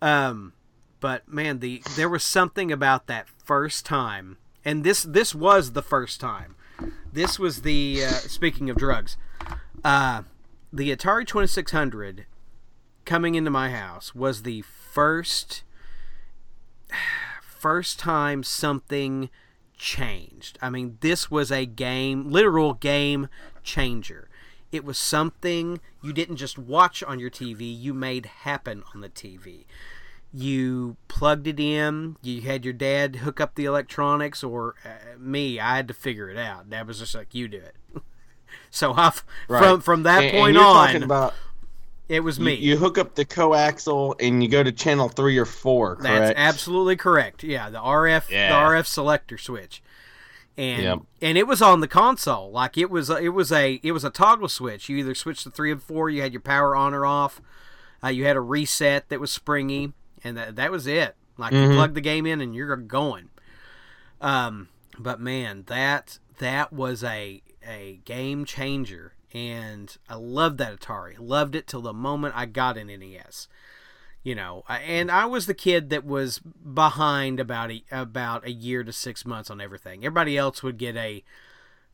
Um, but man, the there was something about that first time, and this this was the first time. This was the uh, speaking of drugs, uh, the Atari Twenty Six Hundred coming into my house was the first first time something changed. I mean, this was a game, literal game changer. It was something you didn't just watch on your TV, you made happen on the TV. You plugged it in, you had your dad hook up the electronics, or uh, me, I had to figure it out. Dad was just like, you do it. so I've, right. from, from that and, point and on. About- it was me. You, you, hook up the coaxial and you go to channel three or four. Correct? That's absolutely correct. Yeah, the RF yeah. the RF selector switch, and yep. and it was on the console. Like it was it was a it was a toggle switch. You either switched to three and four. You had your power on or off. Uh, you had a reset that was springy, and that that was it. Like mm-hmm. you plug the game in and you're going. Um, but man, that that was a a game changer and I loved that Atari. Loved it till the moment I got an NES. You know, and I was the kid that was behind about a, about a year to six months on everything. Everybody else would get a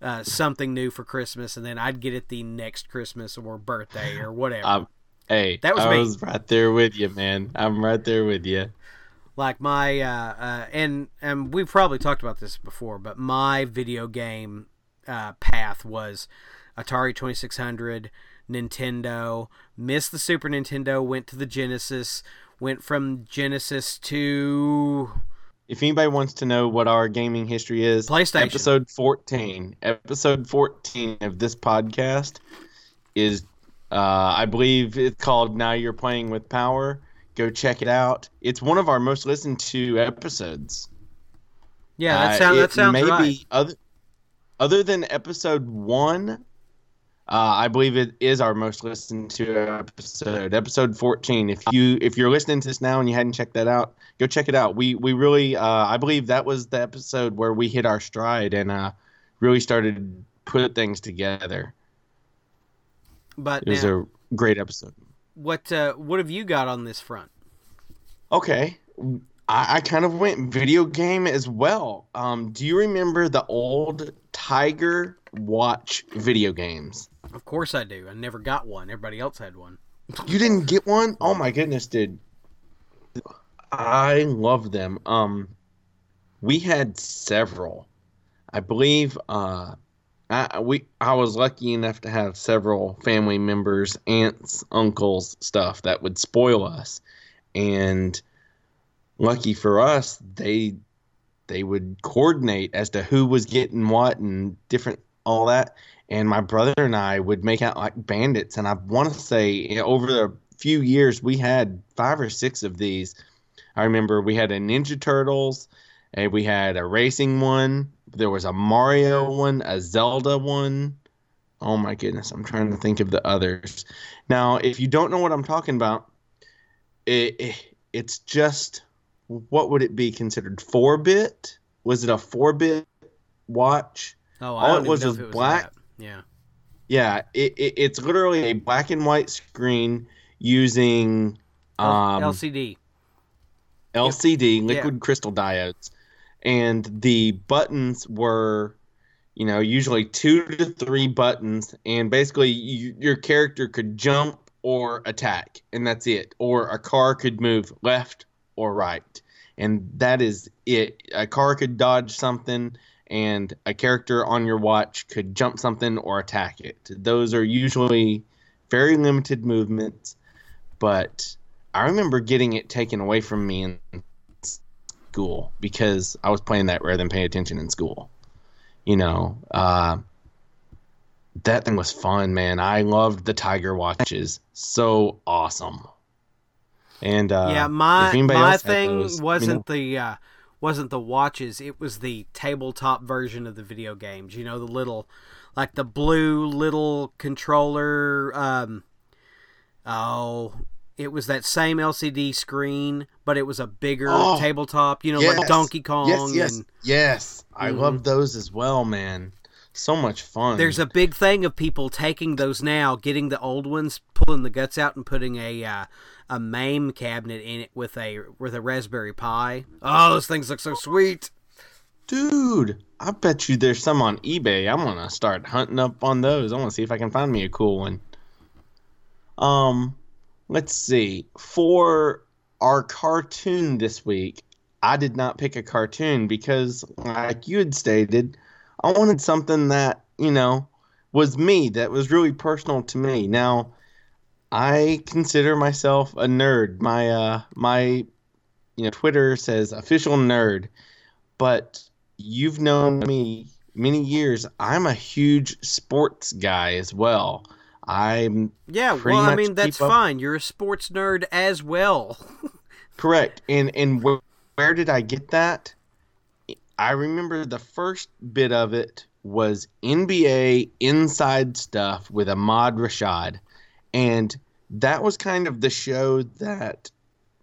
uh, something new for Christmas, and then I'd get it the next Christmas or birthday or whatever. Um, hey, that was I me. was right there with you, man. I'm right there with you. Like my uh, uh, and and we've probably talked about this before, but my video game uh, path was Atari 2600, Nintendo, missed the Super Nintendo, went to the Genesis, went from Genesis to If anybody wants to know what our gaming history is, PlayStation. episode 14. Episode 14 of this podcast is, uh, I believe it's called Now You're Playing with Power. Go check it out. It's one of our most listened to episodes. yeah, that Uh, sounds that sounds may right. other other than episode one. Uh, I believe it is our most listened to episode, episode fourteen. If you if you're listening to this now and you hadn't checked that out, go check it out. We we really uh, I believe that was the episode where we hit our stride and uh, really started to put things together. But It was now, a great episode. what uh, what have you got on this front? Okay. I, I kind of went video game as well. Um, do you remember the old Tiger Watch video games? Of course I do. I never got one. Everybody else had one. You didn't get one? Oh my goodness, dude. I love them. Um we had several. I believe uh I we I was lucky enough to have several family members, aunts, uncles, stuff that would spoil us. And lucky for us, they they would coordinate as to who was getting what and different all that and my brother and I would make out like bandits. And I want to say you know, over a few years, we had five or six of these. I remember we had a Ninja Turtles, and we had a racing one. There was a Mario one, a Zelda one. Oh my goodness, I'm trying to think of the others. Now, if you don't know what I'm talking about, it, it it's just what would it be considered? Four bit? Was it a four bit watch? Oh, All I don't it was was black. that. Yeah. Yeah, it, it, it's literally a black and white screen using um, LCD. LCD liquid crystal diodes, and the buttons were, you know, usually two to three buttons, and basically you, your character could jump or attack, and that's it. Or a car could move left or right, and that is it. A car could dodge something, and a character on your watch could jump something or attack it. Those are usually very limited movements, but I remember getting it taken away from me in school because I was playing that rather than paying attention in school. You know, uh, that thing was fun, man. I loved the Tiger watches. So awesome. And uh, yeah, my my thing those, wasn't know. the uh, wasn't the watches. It was the tabletop version of the video games. You know, the little, like the blue little controller. Um, oh, it was that same LCD screen, but it was a bigger Oh, tabletop. You know, like. Donkey Kong. Yes, yes, And yes. I Mhm. love those as well, man. So much fun. there's a big thing of people taking those now, getting the old ones, pulling the guts out, and putting a uh, a MAME cabinet in it with a with a Raspberry Pi. Oh, those things look so sweet. Dude, I bet you there's some on eBay. I'm gonna start hunting up on those. I want to see if I can find me a cool one. Um, let's see. For our cartoon this week, I did not pick a cartoon because, like you had stated, I wanted something that you know was me, that was really personal to me. Now, I consider myself a nerd. My uh, my you know Twitter says official nerd, but you've known me many years. I'm a huge sports guy as well. I'm Yeah, well, I mean that's fine. You're a sports nerd as well. correct. And and where, where did I get that? I remember the first bit of it was NBA inside stuff with Ahmad Rashad. And that was kind of the show that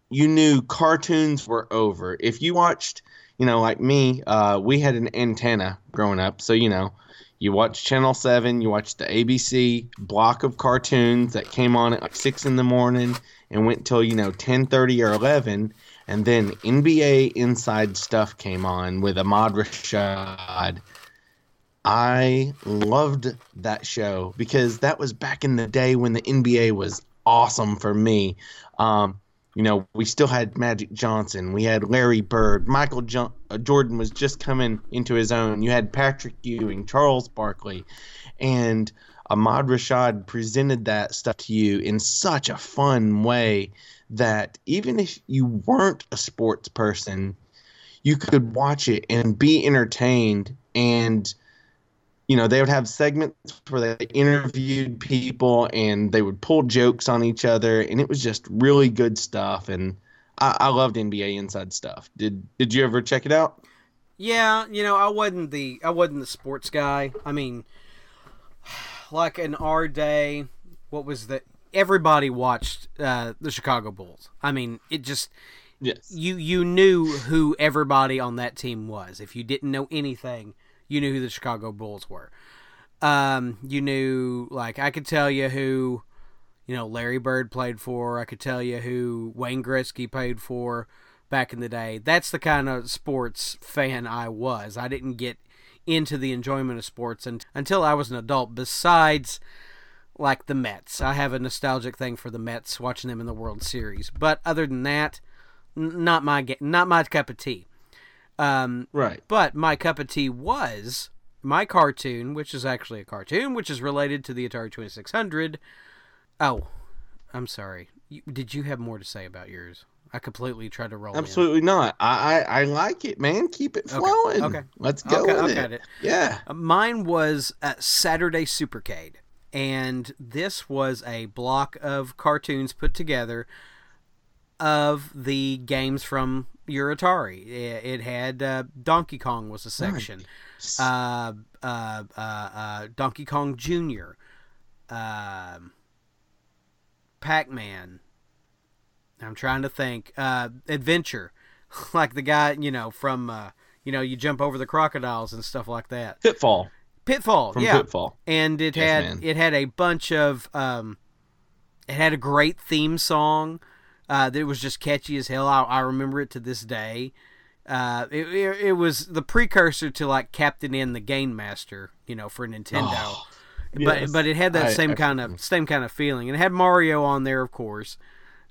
you knew cartoons were over. If you watched, you know, like me, uh, we had an antenna growing up. So, you know, you watch Channel 7, you watch the ABC block of cartoons that came on at like 6 in the morning and went till, you know, 10.30 or 11. And then NBA Inside Stuff came on with Ahmad Rashad. I loved that show because that was back in the day when the NBA was awesome for me. Um, you know, we still had Magic Johnson, we had Larry Bird, Michael jo- uh, Jordan was just coming into his own. You had Patrick Ewing, Charles Barkley, and Ahmad Rashad presented that stuff to you in such a fun way that even if you weren't a sports person, you could watch it and be entertained and you know they would have segments where they interviewed people and they would pull jokes on each other and it was just really good stuff and I, I loved NBA Inside stuff. Did did you ever check it out? Yeah, you know, I wasn't the I wasn't the sports guy. I mean, like in our day, what was the everybody watched uh, the Chicago Bulls. I mean, it just yes. You you knew who everybody on that team was. If you didn't know anything, you knew who the Chicago Bulls were. Um, you knew like I could tell you who, you know, Larry Bird played for. I could tell you who Wayne Gretzky played for back in the day. That's the kind of sports fan I was. I didn't get into the enjoyment of sports and, until I was an adult. Besides, like the Mets, I have a nostalgic thing for the Mets, watching them in the World Series. But other than that, not my not my cup of tea. Um, right. But my cup of tea was my cartoon, which is actually a cartoon, which is related to the Atari Twenty Six Hundred. Oh, I'm sorry. You, did you have more to say about yours? I completely tried to roll. Absolutely in. not. I, I, I like it, man. Keep it flowing. Okay. okay. Let's go okay, with it. it. Yeah. Uh, mine was uh, Saturday Supercade, and this was a block of cartoons put together of the games from your Atari. It, it had uh, Donkey Kong was a section, right. uh, uh, uh, Donkey Kong Junior, um, Pac Man. I'm trying to think. Uh, adventure, like the guy you know from uh, you know you jump over the crocodiles and stuff like that. Pitfall. Pitfall. From yeah. Pitfall. And it Yes, had man. it had a bunch of um, it had a great theme song. Uh, that was just catchy as hell. I, I remember it to this day. Uh, it, it, it was the precursor to like Captain N the Game Master, you know, for Nintendo. Oh, but yes. but it had that I- same I- kind of same kind of feeling, and it had Mario on there, of course,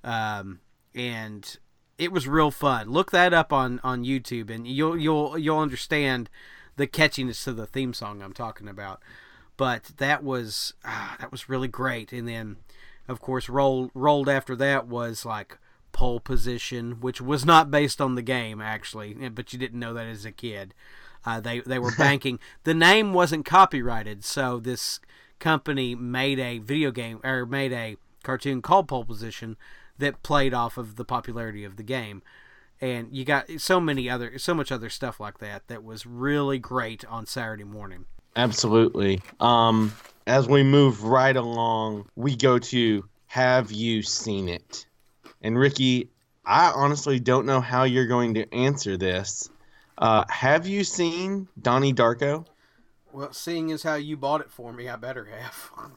um, and it was real fun. Look that up on, on YouTube, and you'll you'll you'll understand the catchiness to the theme song I'm talking about. But that was ah, that was really great, and then of course rolled rolled after that was like pole position, which was not based on the game actually, but you didn't know that as a kid. Uh, they they were banking. the name wasn't copyrighted, so this company made a video game or made a cartoon called Pole Position that played off of the popularity of the game. And you got so many other, so much other stuff like that that was really great on Saturday morning. Absolutely. Um, as we move right along, we go to Have you seen it? And Ricky, I honestly don't know how you're going to answer this. Uh, have you seen Donnie Darko? Well, seeing as how you bought it for me, I better have.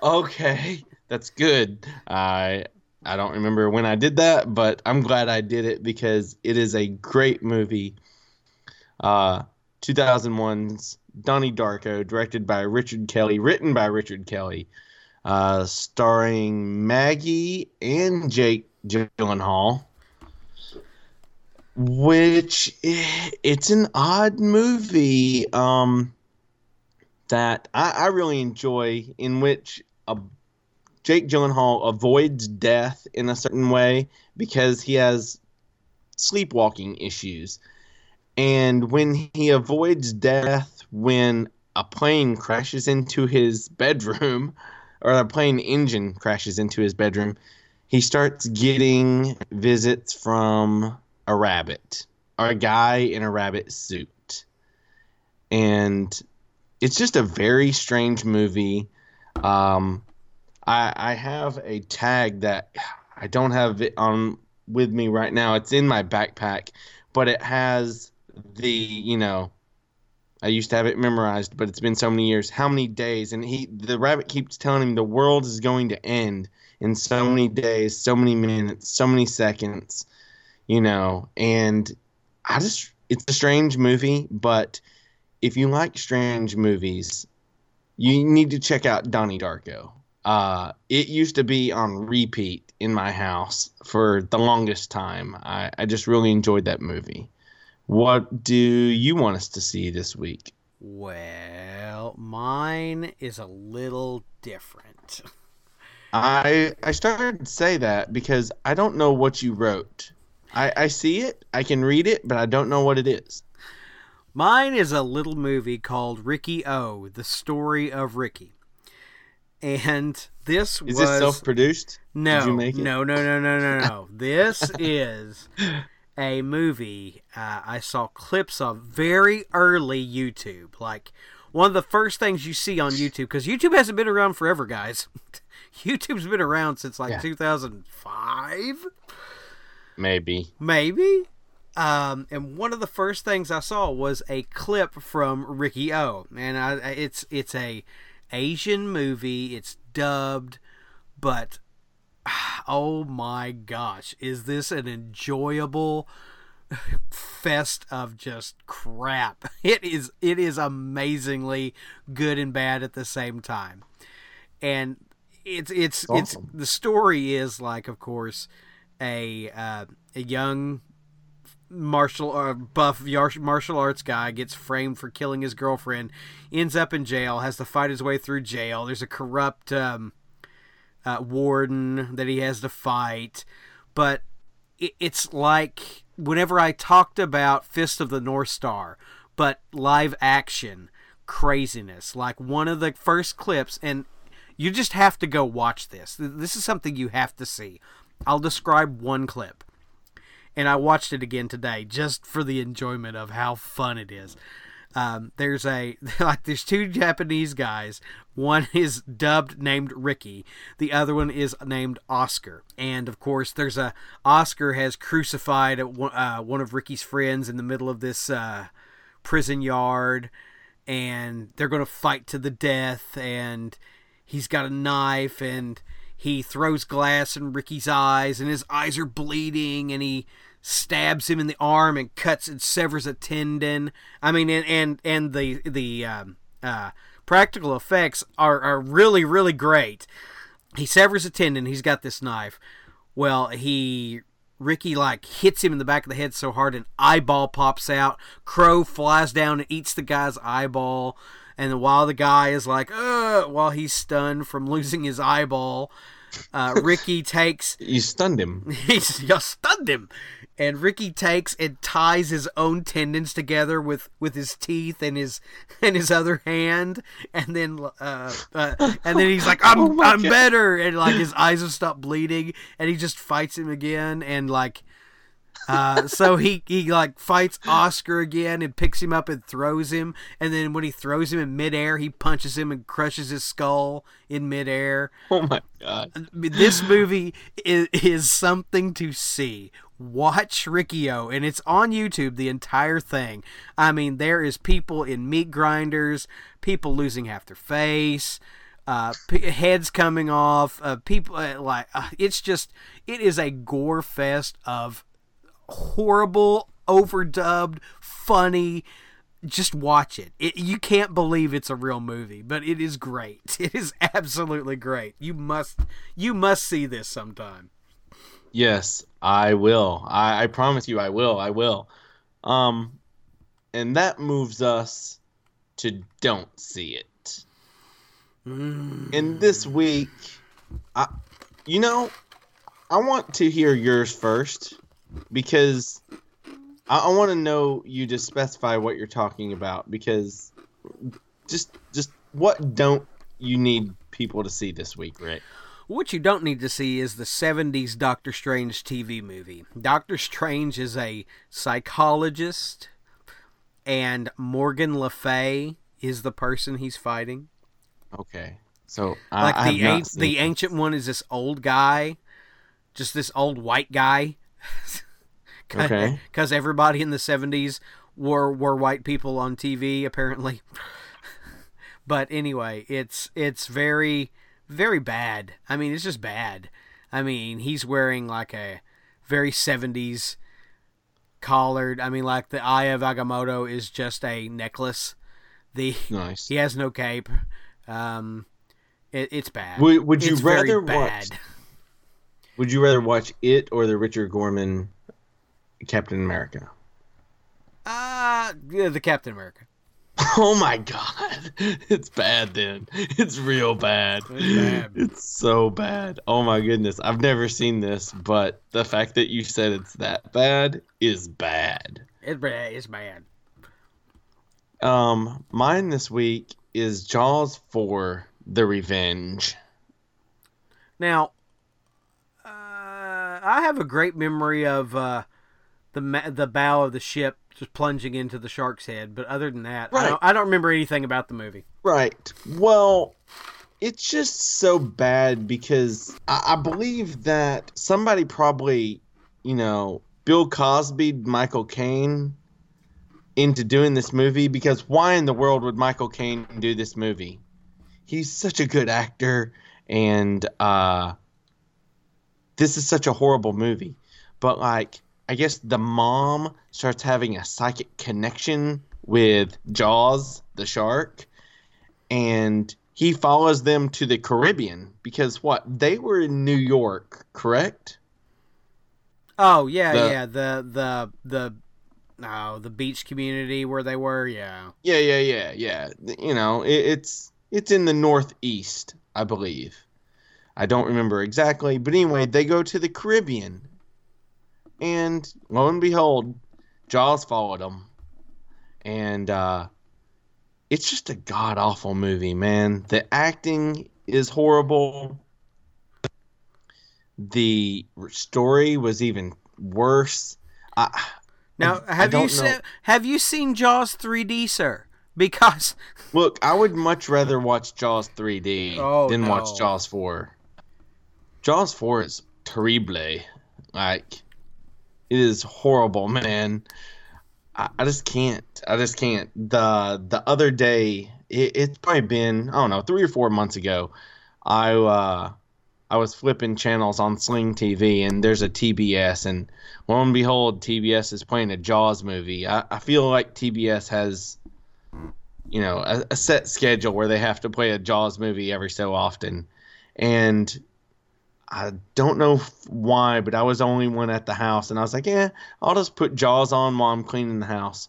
Okay, that's good. I I don't remember when I did that, but I'm glad I did it because it is a great movie. Uh, 2001's Donnie Darko, directed by Richard Kelly, written by Richard Kelly, uh, starring Maggie and Jake Gyllenhaal. Which eh, it's an odd movie. Um, that I, I really enjoy, in which a Jake Gyllenhaal avoids death in a certain way because he has sleepwalking issues. And when he avoids death when a plane crashes into his bedroom or a plane engine crashes into his bedroom, he starts getting visits from a rabbit or a guy in a rabbit suit. And it's just a very strange movie. Um, I, I have a tag that I don't have it on with me right now. It's in my backpack, but it has the you know. I used to have it memorized, but it's been so many years. How many days? And he, the rabbit, keeps telling him the world is going to end in so many days, so many minutes, so many seconds. You know, and I just, it's a strange movie, but if you like strange movies, you need to check out Donnie Darko. Uh, it used to be on repeat in my house for the longest time. I, I just really enjoyed that movie. What do you want us to see this week? Well, mine is a little different. I I started to say that because I don't know what you wrote. I, I see it, I can read it, but I don't know what it is. Mine is a little movie called Riki-Oh, the story of Ricky. And this Is was this self-produced? no, Did you make it? no, no, no, no, no, no. this is a movie uh, I saw clips of very early YouTube. Like one of the first things you see on YouTube, because YouTube hasn't been around forever, guys. YouTube's been around since like Yeah. 2005 Maybe. maybe. Um, and one of the first things I saw was a clip from Riki-Oh, and I, it's it's a Asian movie. It's dubbed, but oh my gosh, is this an enjoyable fest of just crap? It is. It is amazingly good and bad at the same time, and it's it's it's the story is like, of course, a uh, a young martial uh, buff martial arts guy gets framed for killing his girlfriend, ends up in jail, has to fight his way through jail. There's a corrupt um, uh, warden that he has to fight, but it, it's like whenever I talked about Fist of the North Star, but live action craziness. Like one of the first clips, and you just have to go watch this. This is something you have to see. I'll describe one clip. And I watched it again today just for the enjoyment of how fun it is. Um, there's a like there's two Japanese guys. One is dubbed named Ricky. The other one is named Oscar. And of course, there's a Oscar has crucified uh, one of Ricky's friends in the middle of this uh, prison yard, and they're going to fight to the death. And he's got a knife, and he throws glass in Ricky's eyes, and his eyes are bleeding, and he stabs him in the arm and cuts and severs a tendon. I mean, and and, and the the um, uh, practical effects are are really really great. He severs a tendon. He's got this knife. Well, he Ricky like hits him in the back of the head so hard an eyeball pops out. Crow flies down and eats the guy's eyeball. And while the guy is like, uh, while he's stunned from losing his eyeball, uh, Ricky takes You stunned him. he's just stunned him. And ricky takes and ties his own tendons together with with his teeth and his and his other hand. And then uh, uh and then he's like i'm Oh i'm God. better. And like his eyes have stopped bleeding. And he just fights him again. And like uh, so he, he like fights Oscar again and picks him up and throws him, and then when he throws him in midair, he punches him and crushes his skull in midair. Oh my god. This movie is, is something to see. Watch Riki-Oh, and it's on YouTube, the entire thing. I mean, there is people in meat grinders, people losing half their face, uh, p- heads coming off, uh, people uh, like uh, it's just it is a gore fest of horrible, overdubbed, funny. Just watch it. it. You can't believe it's a real movie, but it is great. It is absolutely great. You must you must see this sometime. Yes, I will. I, I promise you I will. I will. Um and that moves us to don't see it. Mm. And this week I you know, I want to hear yours first because I, I want to know you to specify what you're talking about because just just what don't you need people to see this week, Rick? What you don't need to see is the 70s Doctor Strange TV movie. Doctor Strange is a psychologist, and Morgan Le Fay is the person he's fighting. Okay. So like I, the an- the ancient one is this old guy, just this old white guy. Okay. Because everybody in the seventies were were white people on TV apparently. but anyway, it's it's very very bad. I mean, it's just bad. I mean, he's wearing like a very seventies collared. I mean, like the Eye of Agamotto is just a necklace. The Nice. he has no cape. Um, it, it's bad. Would, would you It's rather bad. watch? Would you rather watch it or the Richard Gorman Captain America? Uh, yeah, the Captain America. Oh my god. It's bad then. It's real bad. It's bad. It's so bad. Oh my goodness. I've never seen this, but the fact that you said it's that bad is bad. It's bad. It's bad. Um, mine this week is Jaws 4 The Revenge. Now, I have a great memory of uh, the ma- the bow of the ship just plunging into the shark's head, but other than that, I, don't, I don't remember anything about the movie. Right. Well, it's just so bad because I, I believe that somebody probably, you know, Bill Cosby, Michael Caine into doing this movie because why in the world would Michael Caine do this movie? He's such a good actor and uh this is such a horrible movie. But like I guess the mom starts having a psychic connection with Jaws, the shark, and he follows them to the Caribbean because what? They were in New York, correct? Oh yeah, The- yeah. The the the no, the beach community where they were. Yeah. Yeah, yeah, yeah, yeah. You know, it, it's it's in the northeast, I believe. I don't remember exactly, but anyway, they go to the Caribbean, and lo and behold, Jaws followed them, and uh, it's just a god awful movie, man. The acting is horrible. The story was even worse. I, Now, have you don't se- have you seen Jaws 3D, sir? Because Look, I would much rather watch Jaws 3D Oh, than no. watch Jaws 4. Jaws 4 is terrible. Like, it is horrible, man. I, I just can't. I just can't. The the other day, it, it's probably been I don't know three or four months ago. I uh, I was flipping channels on Sling TV, and there's a TBS, and lo and behold, TBS is playing a Jaws movie. I, I feel like TBS has you know a, a set schedule where they have to play a Jaws movie every so often, and I don't know why, but I was the only one at the house, and I was like, yeah, I'll just put Jaws on while I'm cleaning the house.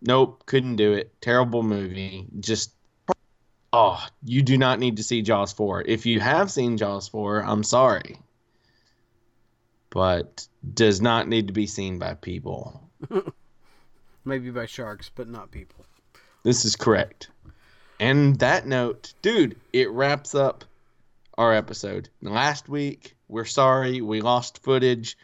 Nope, couldn't do it. Terrible movie. Just oh, you do not need to see Jaws four. If you have seen Jaws four, I'm sorry, but does not need to be seen by people. maybe by sharks, but not people. This is correct. And that note, dude, it wraps up our episode. Last week, we're sorry we lost footage.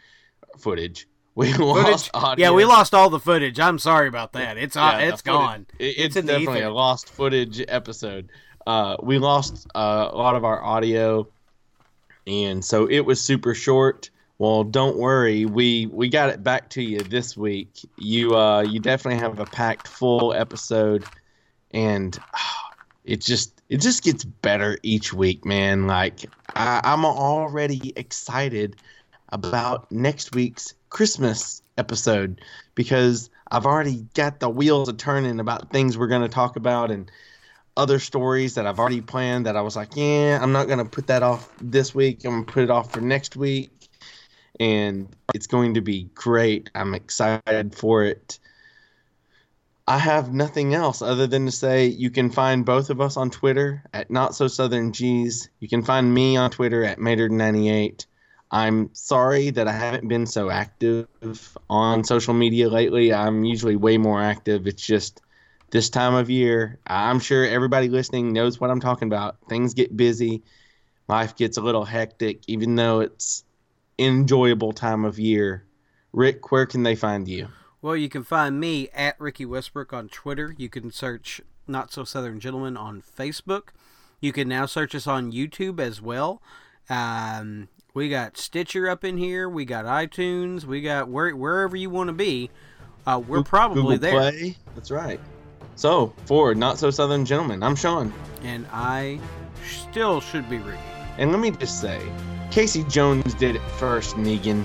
Footage. We lost audio. Yeah, we lost all the footage. I'm sorry about that. It's uh, Yeah, the it's footage- gone. It- It's it's definitely a lost footage episode. Uh, we lost uh, a lot of our audio, and so it was super short. Well, don't worry, we we got it back to you this week. You uh, you definitely have a packed full episode, and it just it just gets better each week, man. Like I, I'm already excited about next week's Christmas episode because I've already got the wheels a turning about things we're going to talk about and other stories that I've already planned that I was like, yeah, I'm not going to put that off this week. I'm going to put it off for next week. And it's going to be great. I'm excited for it. I have nothing else other than to say you can find both of us on Twitter at Not So Southern G's. You can find me on Twitter at Maynard98. I'm sorry that I haven't been so active on social media lately. I'm usually way more active. It's just this time of year. I'm sure everybody listening knows what I'm talking about. Things get busy, life gets a little hectic, even though it's enjoyable time of year. Rick, where can they find you? Well, you can find me at Ricky Westbrook on Twitter. You can search Not So Southern Gentleman on Facebook. You can now search us on YouTube as well. Um, we got Stitcher up in here. We got iTunes. We got where, wherever you want to be. Uh, we're probably Google there. Play. That's right. So, for Not So Southern Gentlemen, I'm Sean. And I still should be Ricky. And let me just say, Casey Jones did it first, Negan.